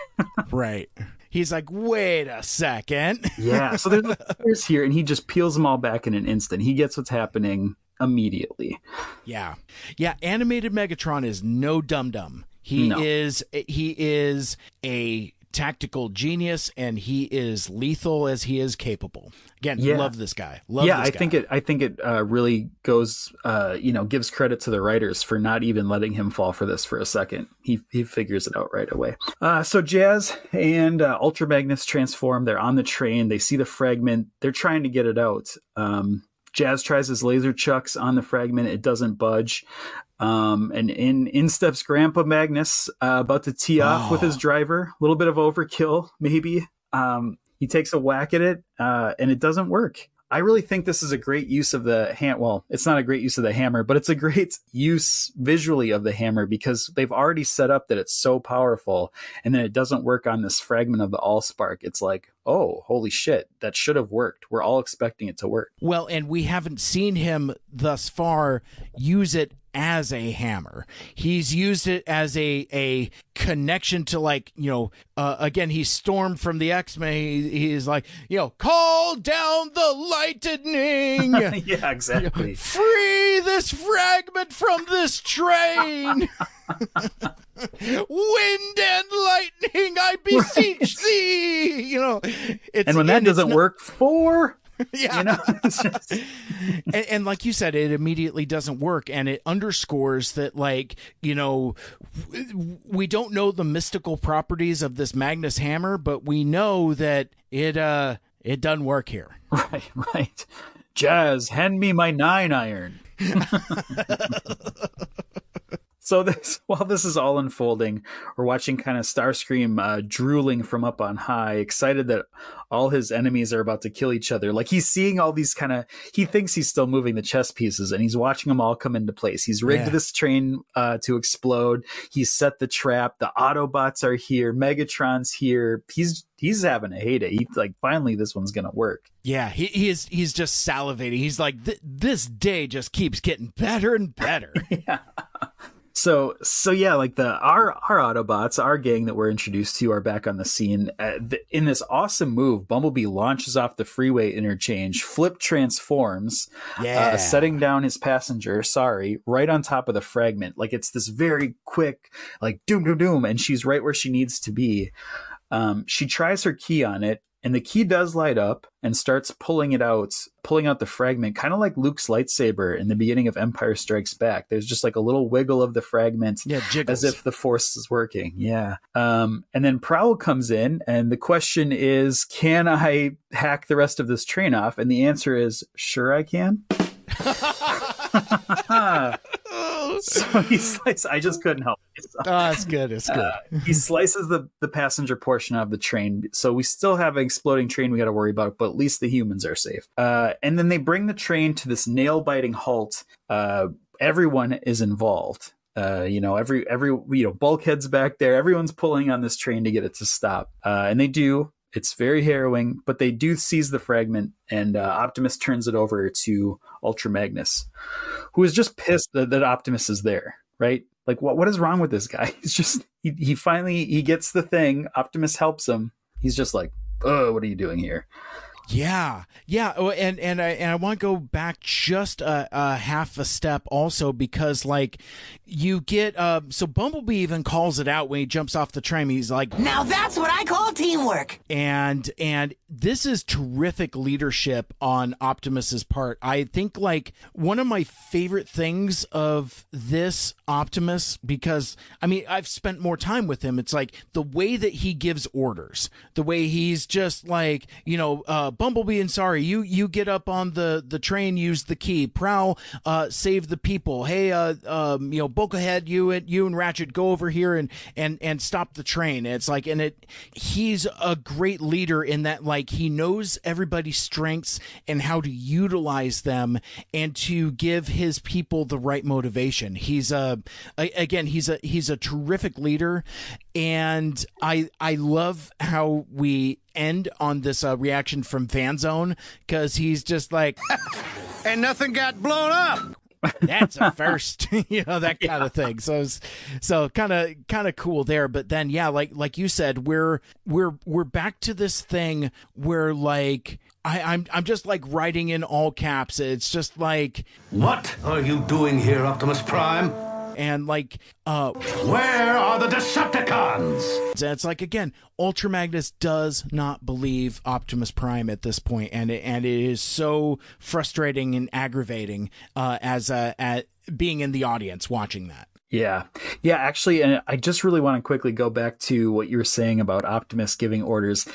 right. He's like, wait a second. yeah. So there's, there's here, and he just peels them all back in an instant. He gets what's happening immediately. Yeah, yeah. Animated Megatron is no dum dum. He No. is he is a tactical genius and he is lethal as he is capable. Again, Yeah. love this guy. Love yeah, this I guy. think it. I think it uh, really goes. Uh, you know, gives credit to the writers for not even letting him fall for this for a second. He he figures it out right away. Uh, so Jazz and uh, Ultra Magnus transform. They're on the train. They see the fragment. They're trying to get it out. Um, Jazz tries his laser chucks on the fragment. It doesn't budge. Um, and in in steps Grandpa Magnus, uh, about to tee off with his driver. A little bit of overkill, maybe. Um, he takes a whack at it, uh, and it doesn't work. I really think this is a great use of the hand. Well, it's not a great use of the hammer, but it's a great use visually of the hammer because they've already set up that it's so powerful, and then it doesn't work on this fragment of the Allspark. It's like, oh, holy shit, that should have worked. We're all expecting it to work. Well, and we haven't seen him thus far use it as a hammer. He's used it as a a connection to like you know uh, again he stormed from the X Men. He, he's like you know call down the lightning. yeah, exactly. Free this fragment from this train. Wind and lightning, I beseech thee. You know, it's, and when that doesn't not- work, four. Yeah. You know, just- and, and like you said, it immediately doesn't work, and it underscores that, like you know, we don't know the mystical properties of this Magnus hammer, but we know that it uh it doesn't work here. Right, right. Jazz, hand me my nine iron. So this while this is all unfolding, we're watching kind of Starscream uh, drooling from up on high, excited that all his enemies are about to kill each other. Like he's seeing all these kind of he thinks he's still moving the chess pieces and he's watching them all come into place. He's rigged Yeah. this train uh, to explode. He's set the trap. The Autobots are here. Megatron's here. He's he's having a heyday. He like finally this one's gonna work. Yeah, he, he is he's just salivating. He's like this day just keeps getting better and better. So so yeah, like the our our Autobots, our gang that we're introduced to, are back on the scene. Uh, th- in this awesome move, Bumblebee launches off the freeway interchange. Flip transforms, Yeah. uh, setting down his passenger. Sari, right on top of the fragment. Like it's this very quick, like doom doom doom, and she's right where she needs to be. Um, she tries her key on it, and the key does light up and starts pulling it out, pulling out the fragment, kind of like Luke's lightsaber in the beginning of Empire Strikes Back. There's just like a little wiggle of the fragment yeah, jiggles. as if the force is working. Yeah. Um, and then Prowl comes in, and the question is, can I hack the rest of this train off? And the answer is, sure, I can. so he slices. I just couldn't help myself. Oh, it's good. It's good. Uh, he slices the, the passenger portion of the train. So we still have an exploding train we got to worry about, but at least the humans are safe. Uh, and then they bring the train to this nail biting halt. Uh, everyone is involved. Uh, you know, every every you know, Bulkhead's back there. Everyone's pulling on this train to get it to stop, uh, and they do. It's very harrowing, but they do seize the fragment, and uh, Optimus turns it over to Ultra Magnus, who is just pissed that, that Optimus is there. Right? Like, what what is wrong with this guy? He's just he, he finally he gets the thing. Optimus helps him. He's just like, oh, what are you doing here? Yeah, yeah, oh, and and I and I want to go back just a, a half a step also because like you get uh so Bumblebee even calls it out when he jumps off the train. He's like, Now that's what I call teamwork. and and this is terrific leadership on Optimus's part. I think like one of my favorite things of this Optimus because I mean I've spent more time with him. It's like the way that he gives orders, the way he's just like you know uh, Bumblebee and Sari you you get up on the the train, use the key, prowl, uh, save the people. Hey, uh, um, you know Bulkhead, you and you and Ratchet go over here and and and stop the train. It's like and it he's a great leader in that like he knows everybody's strengths and how to utilize them and to give his people the right motivation. He's a, a again he's a he's a terrific leader and I I love how we end on this uh, reaction from Fanzone because he's just like and nothing got blown up. That's a first you know that kind of thing so it's- so kind of kind of cool there but then yeah like like you said we're we're we're back to this thing where like I, I'm I'm just like writing in all caps. It's just like What are you doing here, Optimus Prime? And like uh Where are the Decepticons? it's like again ultra magnus does not believe optimus prime at this point and it, and it is so frustrating and aggravating uh as uh at being in the audience watching that Yeah. Yeah, actually, and I just really want to quickly go back to what you were saying about Optimus giving orders.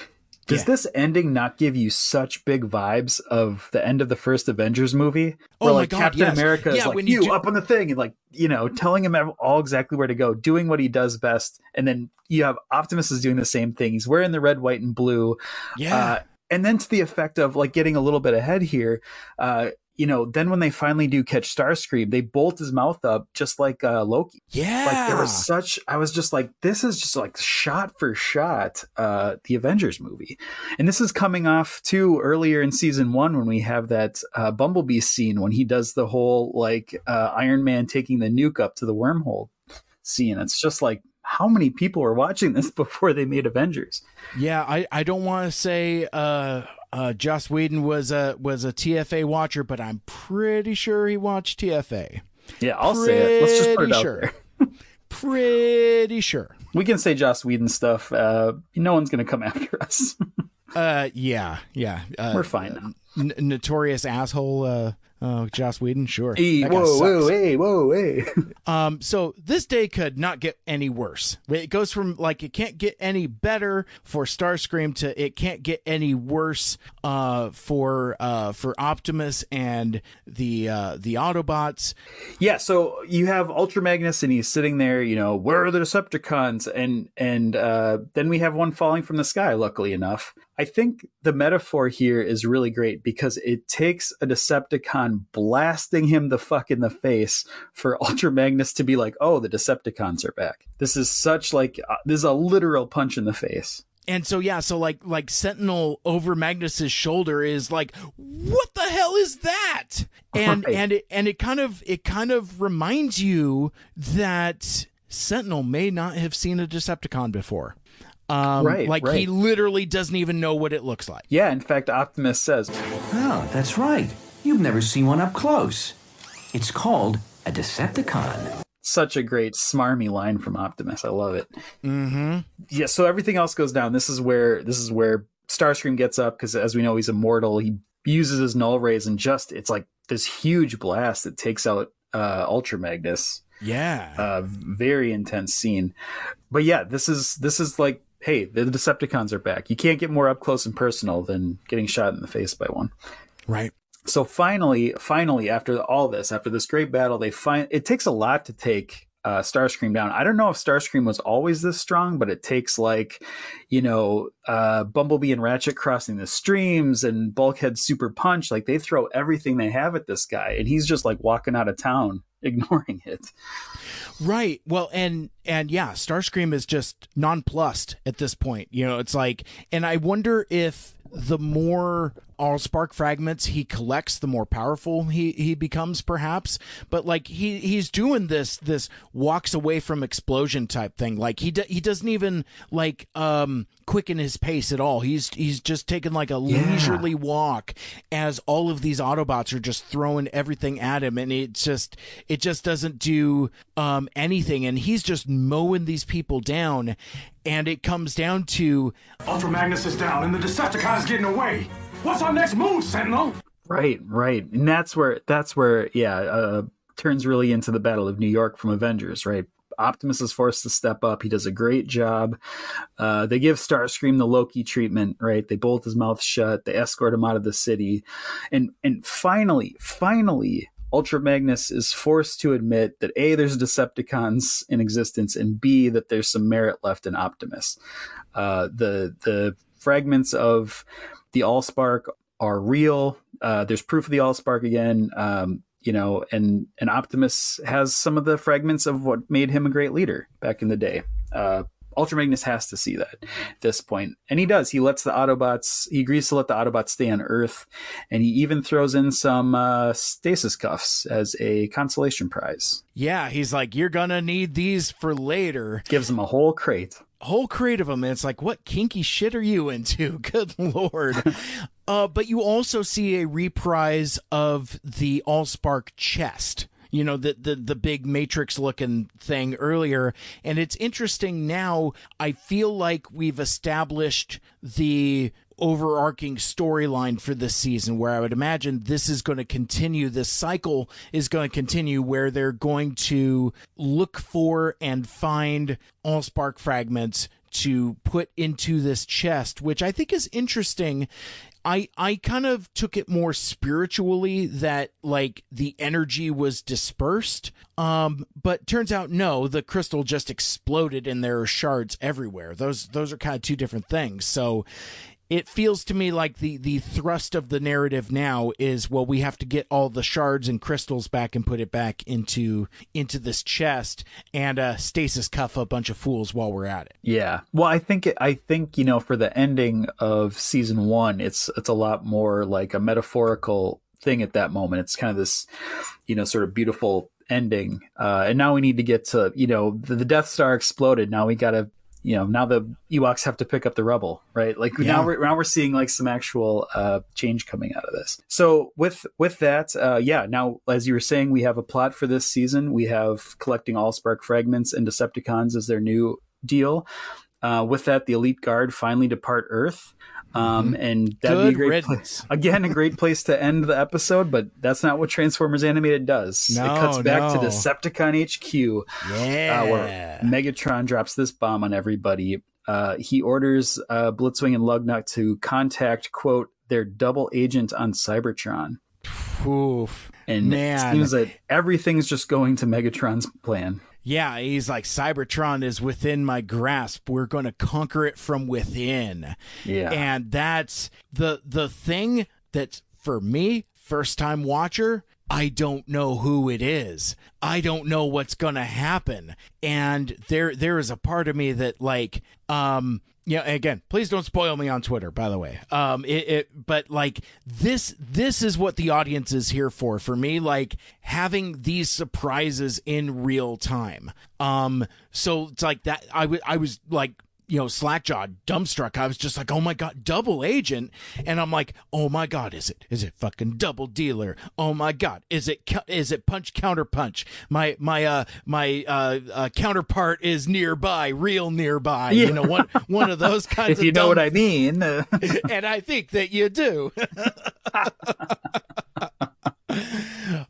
Does Yeah. this ending not give you such big vibes of the end of the first Avengers movie? Oh Where like God, Captain yes. America is Yeah, like when you, you do- up on the thing and like, you know, telling him all exactly where to go, doing what he does best. And then you have Optimus is doing the same thing. He's wearing the red, white, and blue. Yeah. Uh, and then to the effect of like getting a little bit ahead here, uh, you know, then when they finally do catch Starscream, they bolt his mouth up just like uh, Loki. yeah Like there was such, I was just like, this is just like shot for shot, uh, the Avengers movie, and this is coming off too earlier in season one when we have that uh, Bumblebee scene when he does the whole like uh, Iron Man taking the nuke up to the wormhole scene. It's just like how many people were watching this before they made Avengers? Yeah, I, I don't want to say uh, uh, Joss Whedon was a was a TFA watcher, but I'm pretty sure he watched TFA. Yeah, I'll say it. Let's just put it Pretty out sure. there. Pretty sure. We can say Joss Whedon stuff. Uh, no one's going to come after us. Uh, yeah, yeah. Uh, We're fine now. N- notorious asshole. Uh, uh, Joss Whedon. Sure. Whoa, whoa, hey, whoa, hey. Um, so this day could not get any worse. It goes from like it can't get any better for Starscream to it can't get any worse uh, for uh, for Optimus and the uh, the Autobots. Yeah, so you have Ultra Magnus and he's sitting there, you know, where are the Decepticons? And and uh, then we have one falling from the sky, luckily enough. I think the metaphor here is really great because it takes a Decepticon blasting him the fuck in the face for Ultra Magnus to be like, oh, the Decepticons are back. This is such like, uh, this is a literal punch in the face. And so yeah, so like like Sentinel over Magnus's shoulder is like, what the hell is that? And Right. and it and it kind of it kind of reminds you that Sentinel may not have seen a Decepticon before. Um, Right, like he literally doesn't even know what it looks like. Yeah, in fact, Optimus says, Oh, that's right. You've never seen one up close. It's called a Decepticon. such a great smarmy line from Optimus. I love it. Mm-hmm. yeah so everything else goes down this is where this is where starscream gets up because as we know he's immortal he uses his null rays and just it's like this huge blast that takes out uh ultra magnus Yeah. uh very intense scene but yeah this is this is like hey the decepticons are back you can't get more up close and personal than getting shot in the face by one Right. so finally, finally, after all this, after this great battle, they find it takes a lot to take uh, Starscream down. I don't know if Starscream was always this strong, but it takes like, you know, uh, Bumblebee and Ratchet crossing the streams and Bulkhead super punch. Like they throw everything they have at this guy, and he's just like walking out of town, ignoring it. Right. Well, and and yeah, Starscream is just nonplussed at this point. You know, it's like, and I wonder if the more Allspark fragments he collects, the more powerful he he becomes, perhaps. But like he he's doing this this walks away from explosion type thing. Like he do, he doesn't even like um quicken his pace at all. He's he's just taking like a Yeah. leisurely walk as all of these Autobots are just throwing everything at him, and it just it just doesn't do um anything, and he's just mowing these people down, and it comes down to Ultra Magnus is down and the Decepticon is getting away. What's our next move, Sentinel? Right, right, and that's where that's where yeah uh, turns really into the Battle of New York from Avengers. Right, Optimus is forced to step up. He does a great job. Uh, they give Starscream the Loki treatment. Right, they bolt his mouth shut. They escort him out of the city, and and finally, finally. Ultra Magnus is forced to admit that A, there's Decepticons in existence, and B, that there's some merit left in Optimus. Uh, the the fragments of the Allspark are real. Uh, there's proof of the Allspark again. Um, you know, and and Optimus has some of the fragments of what made him a great leader back in the day. Uh, Ultra Magnus has to see that at this point, and he does. He lets the Autobots. He agrees to let the Autobots stay on Earth, and he even throws in some uh, stasis cuffs as a consolation prize. yeah, he's like you're gonna need these for later. Gives him a whole crate. Whole crate of them and it's like what kinky shit are you into? Good lord. Uh but you also see a reprise of the allspark chest you know the the the big matrix looking thing earlier. And it's interesting now i feel like we've established the overarching storyline for this season where I would imagine this is going to continue. This cycle is going to continue where they're going to look for and find Allspark fragments to put into this chest, which I think is interesting. I I kind of took it more spiritually that like the energy was dispersed. Um but turns out no, the crystal just exploded and there are shards everywhere. Those those are kind of two different things. So it feels to me like the the thrust of the narrative now is well we have to get all the shards and crystals back and put it back into into this chest and uh stasis cuff a bunch of fools while we're at it Yeah. Well, I think I think you know for the ending of season one, it's it's a lot more like a metaphorical thing at that moment. It's kind of this, you know, sort of beautiful ending. Uh, and now we need to get to you know the, the Death Star exploded. Now we got to you know now the Ewoks have to pick up the rubble, right? Like Yeah. now we're now we're seeing like some actual uh, change coming out of this. So with with that, uh, yeah. Now as you were saying, we have a plot for this season. We have collecting Allspark fragments and Decepticons as their new deal. Uh, with that, the Elite Guard finally depart Earth. Um, and that'd Good be a great pla- riddance. again a great place to end the episode, but that's not what Transformers Animated does. No, it cuts back to no. Decepticon HQ, yeah uh, where Megatron drops this bomb on everybody. Uh, he orders uh, Blitzwing and Lugnut to contact quote their double agent on Cybertron, Oof. and Man. it seems that everything's just going to Megatron's plan. Yeah, he's like Cybertron is within my grasp. We're going to conquer it from within. Yeah. And that's the the thing that's for me, first time watcher, I don't know who it is. I don't know what's going to happen. And there there is a part of me that like um yeah, again, please don't spoil me on Twitter, by the way. Um, it, it, but like this, this is what the audience is here for. For me, like having these surprises in real time. Um, so it's like that. I I was like, you know, slackjawed, dumbstruck. I was just like, oh my god, double agent, and I'm like, oh my god, is it? Is it fucking double dealer? Oh my god, is it, is it punch counter punch? My my uh my uh, uh counterpart is nearby, real nearby. You know, one one of those kinds. if of you know dumb- what I mean. and I think that you do.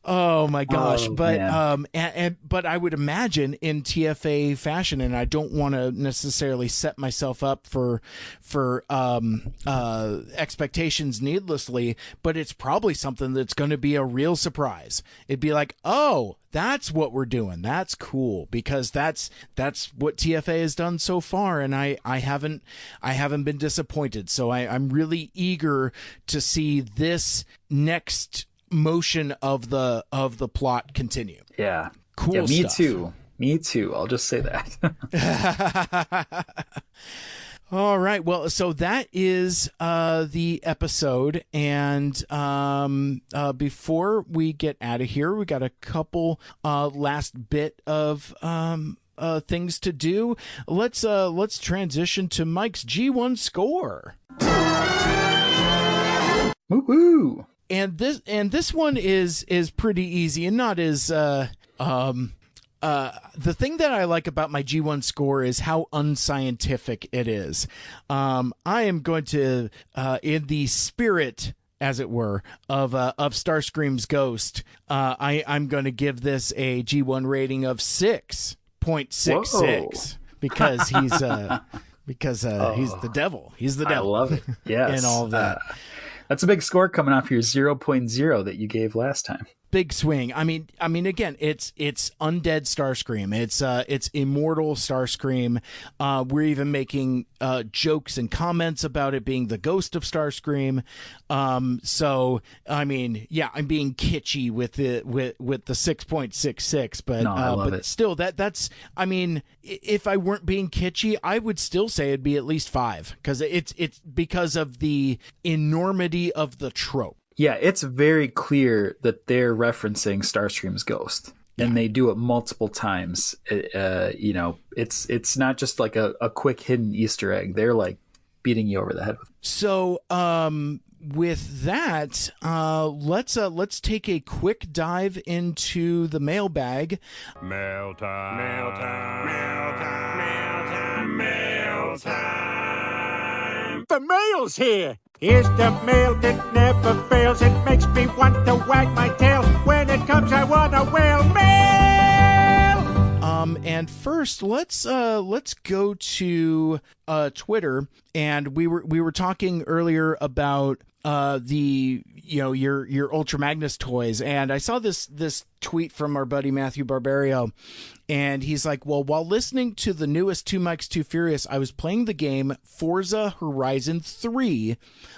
Oh my gosh! Oh, but um, and, and but I would imagine in TFA fashion, and I don't want to necessarily set myself up for for um uh expectations needlessly, but it's probably something that's going to be a real surprise. It'd be like, oh, that's what we're doing. That's cool because that's that's what TFA has done so far, and I I haven't I haven't been disappointed. So I, I'm really eager to see this next motion of the of the plot continue. Yeah. Cool Yeah, me stuff. too. Me too. I'll just say that. All right. Well, so that is uh, the episode, and um, uh, before we get out of here, we got a couple uh, last bit of um, uh, things to do. Let's uh, let's transition to Mike's G1 score. Woo And this and this one is is pretty easy and not as uh, um, uh, the thing that I like about my G1 score is how unscientific it is. Um, I am going to, uh, in the spirit, as it were, of uh, of Starscream's Ghost, uh, I I'm going to give this a G1 rating of six point six six because he's uh because uh, he's the devil. He's the devil. I love it. Yes. and all of that. That's a big score coming off your 0.0 that you gave last time. Big swing. I mean, I mean, again, it's it's undead Starscream. It's uh, it's immortal Starscream. Uh, we're even making uh, jokes and comments about it being the ghost of Starscream. Um, so, I mean, yeah, I'm being kitschy with the with with the six point six six, but No, uh, but it. still, that that's. I mean, if I weren't being kitschy, I would still say it'd be at least five because it's it's because of the enormity of the trope. Yeah, it's very clear that they're referencing Starscream's ghost. And they do it multiple times. Uh, you know, it's it's not just like a, a quick hidden Easter egg. They're like beating you over the head with. So, um, with that, uh, let's uh, let's take a quick dive into the mailbag. Mail time. Mail time. Mail time. Mail time. Mail time. The mail's here. Here's the mail that never fails. It makes me want to wag my tail. When it comes, I want to wail mail. Um, and first, let's uh, let's go to uh, Twitter, and we were we were talking earlier about uh, the you know your your Ultra Magnus toys, and I saw this this tweet from our buddy Matthew Barbario, and he's like, "Well, while listening to the newest Two Mikes Too Furious, I was playing the game Forza Horizon Three.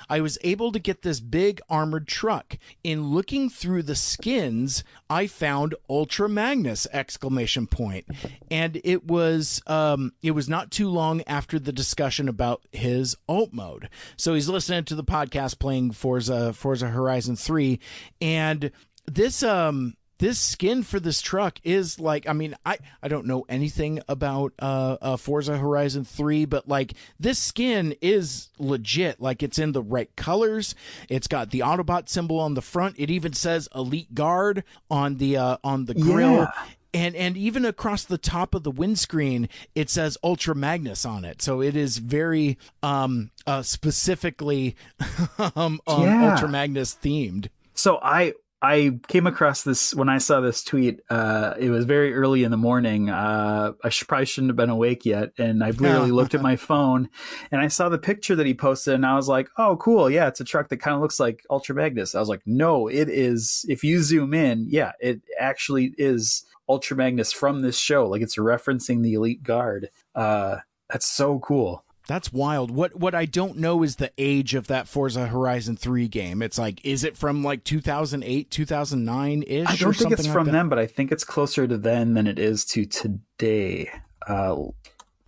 I was able to get this big armored truck. In looking through the skins, I found Ultra Magnus exclamation point, and it was um it was not too long after the discussion about his alt mode. So he's listening to the podcast playing Forza Forza Horizon 3 and this um this skin for this truck is like I mean I I don't know anything about uh, uh Forza Horizon 3 but like this skin is legit. Like it's in the right colors. It's got the Autobot symbol on the front. It even says Elite Guard on the uh on the grill. Yeah. And and even across the top of the windscreen it says ultra magnus on it so it is very um uh specifically um, um Yeah. ultra magnus themed So I I came across this when I saw this tweet. Uh, it was very early in the morning. Uh, I sh- probably shouldn't have been awake yet, and I literally looked at my phone and I saw the picture that he posted, and I was like, "Oh, cool! Yeah, it's a truck that kind of looks like Ultra Magnus." I was like, "No, it is." If you zoom in, yeah, it actually is Ultra Magnus from this show. Like it's referencing the Elite Guard. Uh, that's so cool. That's wild. What what I don't know is the age of that Forza Horizon 3 game. It's like is it from like 2008, 2009 ish I don't think it's from them, but I think it's closer to then than it is to today. Uh,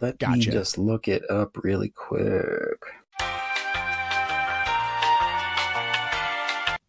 let me just look it up really quick.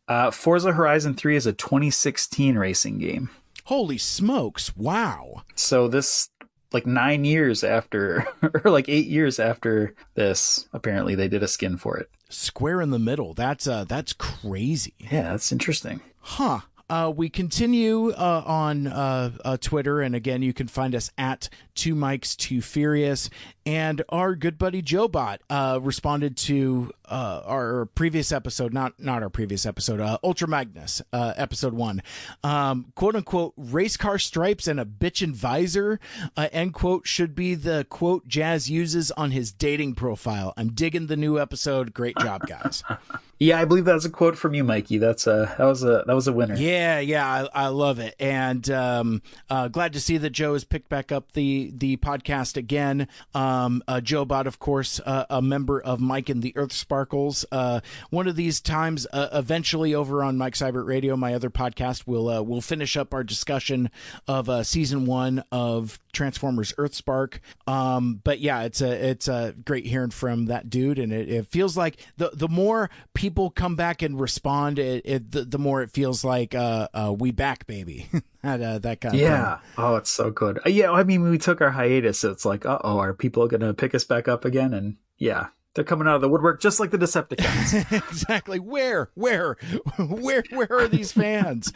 Uh, Forza Horizon 3 is a 2016 racing game. Holy smokes. Wow. So this like 9 years after or like 8 years after this, apparently they did a skin for it. Square in the middle. That's uh that's crazy. Yeah, that's interesting. Huh. Uh, we continue uh, on uh, uh, Twitter, and again, you can find us at Two Mikes Two Furious. And our good buddy JoeBot uh, responded to uh, our previous episode, not not our previous episode, Ultra Magnus, episode one, um, quote unquote, race car stripes and a bitchin' visor, end quote, should be the quote Jazz uses on his dating profile. I'm digging the new episode. Great job, guys. Yeah, I believe that's a quote from you, Mikey. That's a that was a that was a winner. Yeah, yeah, I, I love it, and um, uh, glad to see that Joe has picked back up the the podcast again. Um, uh, Joe Bot, of course, uh, a member of Mike and the Earth Sparkles. Uh, one of these times, uh, eventually, over on Mike Seibert Radio, my other podcast, we'll uh, we'll finish up our discussion of season one of Transformers Earthspark. Um, but yeah, it's a it's a great hearing from that dude, and it, it feels like the the more people come back and respond, it, it the, the more it feels like uh, uh we back baby. that, uh, that kind of Yeah. Oh, it's so good. Uh, Yeah. I mean, we took our hiatus. So it's like, uh oh, are people going to pick us back up again? And yeah, they're coming out of the woodwork just like the Decepticons. exactly. Where, where, where, where are these fans?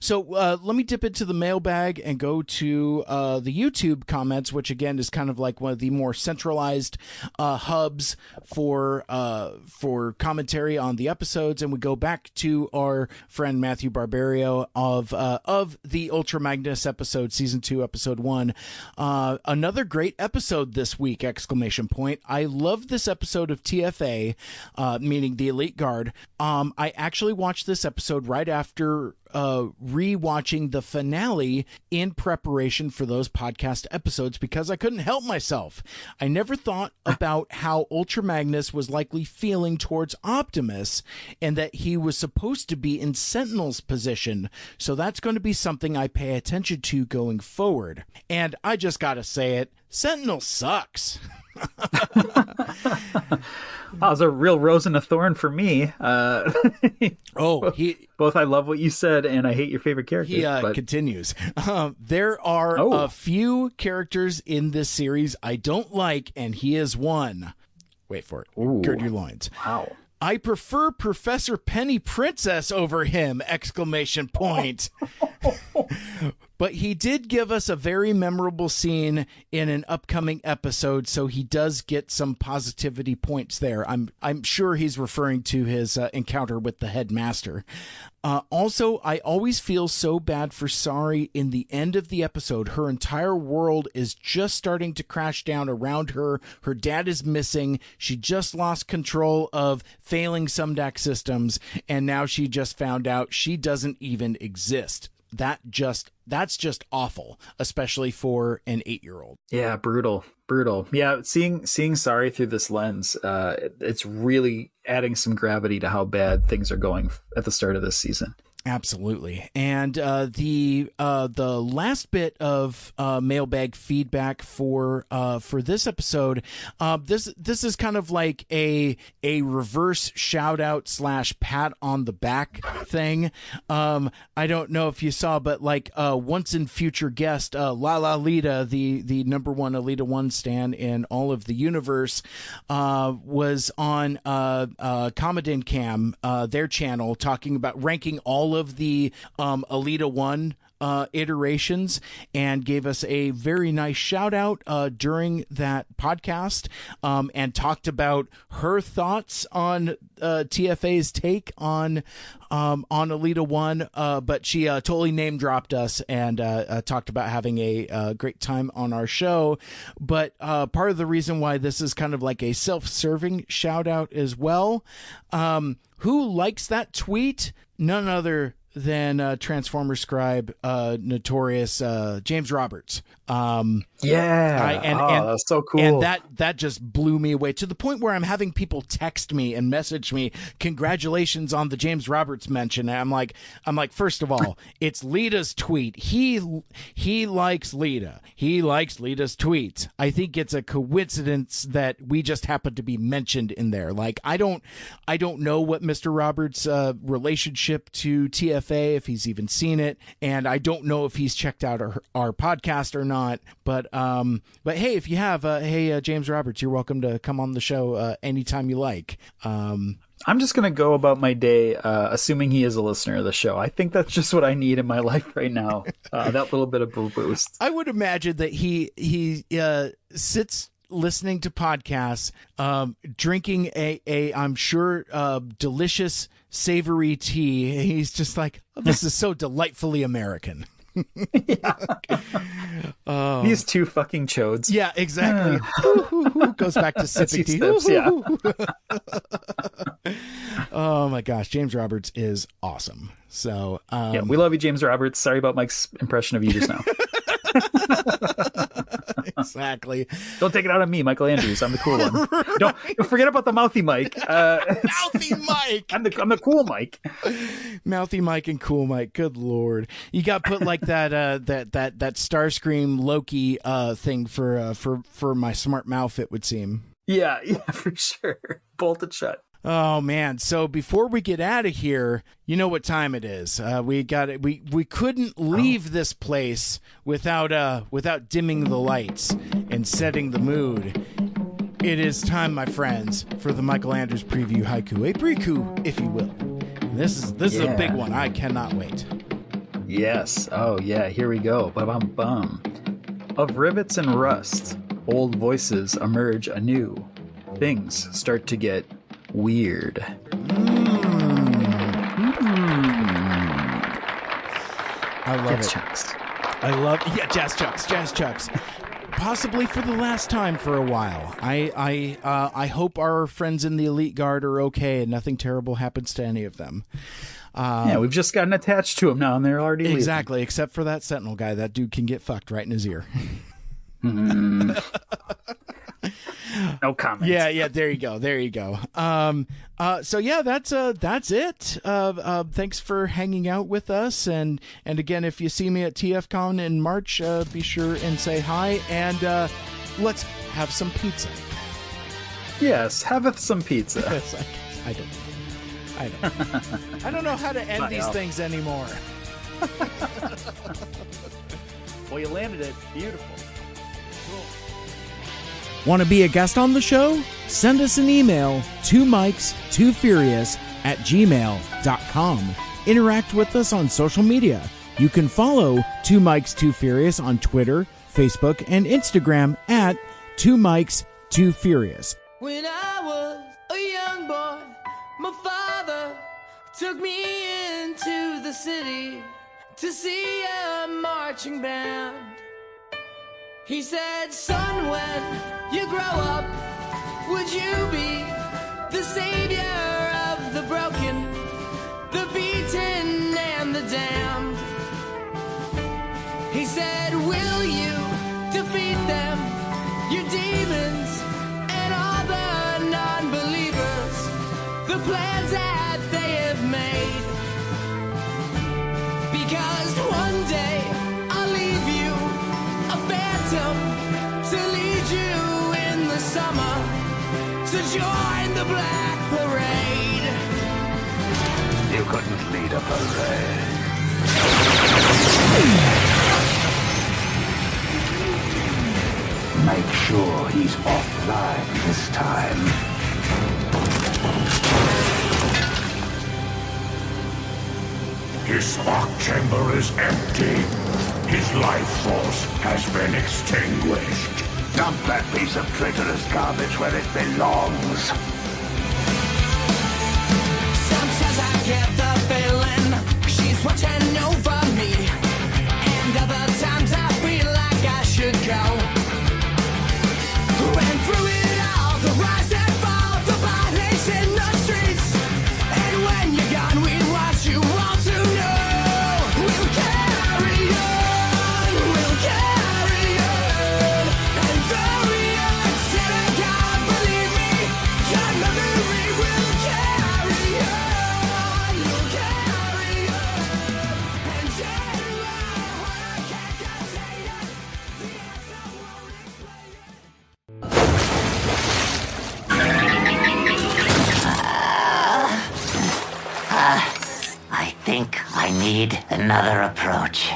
so uh, let me dip into the mailbag and go to uh, the YouTube comments, which again is kind of like one of the more centralized uh, hubs for uh, for commentary on the episodes. And we go back to our friend Matthew Barbario of uh, of the Ultra Magnus episode, season two, episode one. Uh, another great episode this week! Exclamation point! I love this episode of TFA, uh, meaning the Elite Guard. Um, I actually watched this episode right after uh, re-watching the finale in preparation for those podcast episodes because I couldn't help myself. I never thought about how Ultra Magnus was likely feeling towards Optimus and that he was supposed to be in Sentinel's position. So that's going to be something I pay attention to going forward. And I just got to say it, Sentinel sucks. that was a real rose and a thorn for me. Uh, oh, he both I love what you said and I hate your favorite characters. He uh, but continues. Um, there are Oh. a few characters in this series I don't like, and he is one. Wait for it. Gird your loins. Wow. I prefer Professor Penny Princess over him! Exclamation point. but he did give us a very memorable scene in an upcoming episode, so he does get some positivity points there. I'm I'm sure he's referring to his uh, encounter with the headmaster. Uh, also, I always feel so bad for Sari in the end of the episode. Her entire world is just starting to crash down around her. Her dad is missing. She just lost control of failing Sumdac systems, and now she just found out she doesn't even exist. That just that's just awful, especially for an eight year old. Yeah, brutal, brutal. Yeah, seeing seeing Sari through this lens, uh, it- it's really adding some gravity to how bad things are going at the start of this season. Absolutely, and uh, the uh, the last bit of uh, mailbag feedback for uh, for this episode, uh, this this is kind of like a a reverse shout out slash pat on the back thing. Um, I don't know if you saw, but like uh, once in future guest La La Lita, the the number one Elita one stand in all of the universe, was on uh, Cam, their channel, talking about ranking all of the um, Elita one uh, iterations and gave us a very nice shout out uh, during that podcast um, and talked about her thoughts on uh, TFA's take on um, on Elita One. Uh, but she uh, totally name dropped us and uh, talked about having a great time on our show. But part of the reason why this is kind of like a self serving shout out as well. Um, who likes that tweet? None other than uh, Transformer scribe, uh, notorious uh, James Roberts. Um, Yeah. I, and, Oh, and that's so cool. And that that just blew me away to the point where I'm having people text me and message me, "Congratulations on the James Roberts mention." And I'm like, I'm like, first of all, it's Lita's tweet. He he likes Lita. He likes Lita's tweets. I think it's a coincidence that we just happen to be mentioned in there. Like, I don't I don't know what Mr. Roberts' uh, relationship to TFA, if he's even seen it, and I don't know if he's checked out our, our podcast or not. But um, but hey, if you have, uh, hey uh, James Roberts, you're welcome to come on the show uh, anytime you like. Um, I'm just gonna go about my day, uh, assuming he is a listener of the show. I think that's just what I need in my life right now. Uh, that little bit of a boost. I would imagine that he he uh, sits listening to podcasts, um, drinking a a I'm sure uh, delicious savory tea. He's just like, oh, this is so delightfully American. These two fucking chodes. Yeah, exactly. Goes back to sipping tea. steps, yeah. oh my gosh, James Roberts is awesome. So um, yeah, we love you, James Roberts. Sorry about Mike's impression of you just now. exactly. Don't take it out on me, Mikel Andrews. I'm the cool one. don't, don't forget about the mouthy Mike. Uh, mouthy Mike. I'm the I'm the cool Mike. Mouthy Mike and Cool Mike. Good lord, you got put like that uh, that that that Starscream Loki uh, thing for uh, for for my smart mouth. It would seem. Yeah, yeah, for sure. Bolted shut. Oh man! So before we get out of here, you know what time it is. Uh, we got it. We we couldn't leave this place without uh without dimming the lights and setting the mood. It is time, my friends, for the Mikel Andrews preview haiku, a preku, if you will. And this is this is a big one. I cannot wait. Yes. Oh yeah. Here we go. Bum bum bum. Of rivets and rust, old voices emerge anew. Things start to get weird. I love Jazz it. chucks. I love yeah, jazz chucks, jazz chucks. Possibly for the last time for a while. I I uh, I hope our friends in the elite guard are okay and nothing terrible happens to any of them. Um, yeah, we've just gotten attached to them now, and they're already leaving. exactly. Except for that sentinel guy, that dude can get fucked right in his ear. Mm. no comment. Yeah, yeah. There you go. There you go. Um. Uh. So yeah, that's uh. That's it. Uh. uh thanks for hanging out with us, and and again, if you see me at TFCon in March, uh, be sure and say hi, and uh, let's have some pizza. Yes, have some pizza. Yes, I. I don't. I don't. I don't know how to end Bye, these things anymore. Well, you landed it. Beautiful. Want to be a guest on the show? Send us an email to Mike's Too Furious at gmail.com. Interact with us on social media. You can follow Two Mike's Too Furious on Twitter, Facebook, and Instagram at Two Mike's Too Furious. When I was a young boy, my father took me into the city to see a marching band. He said, Son, when you grow up, would you be the savior of the broken, the beaten, and the damned? He said, Will you defeat them, your demons, and all the non believers, the plans that they have made? Because one day phantom to lead you in the summer to join the black parade. You couldn't lead a parade. Make sure he's offline this time. His spark chamber is empty. His life force has been extinguished. Dump that piece of traitorous garbage where it belongs. Sometimes I get the feeling she's watching over need another approach.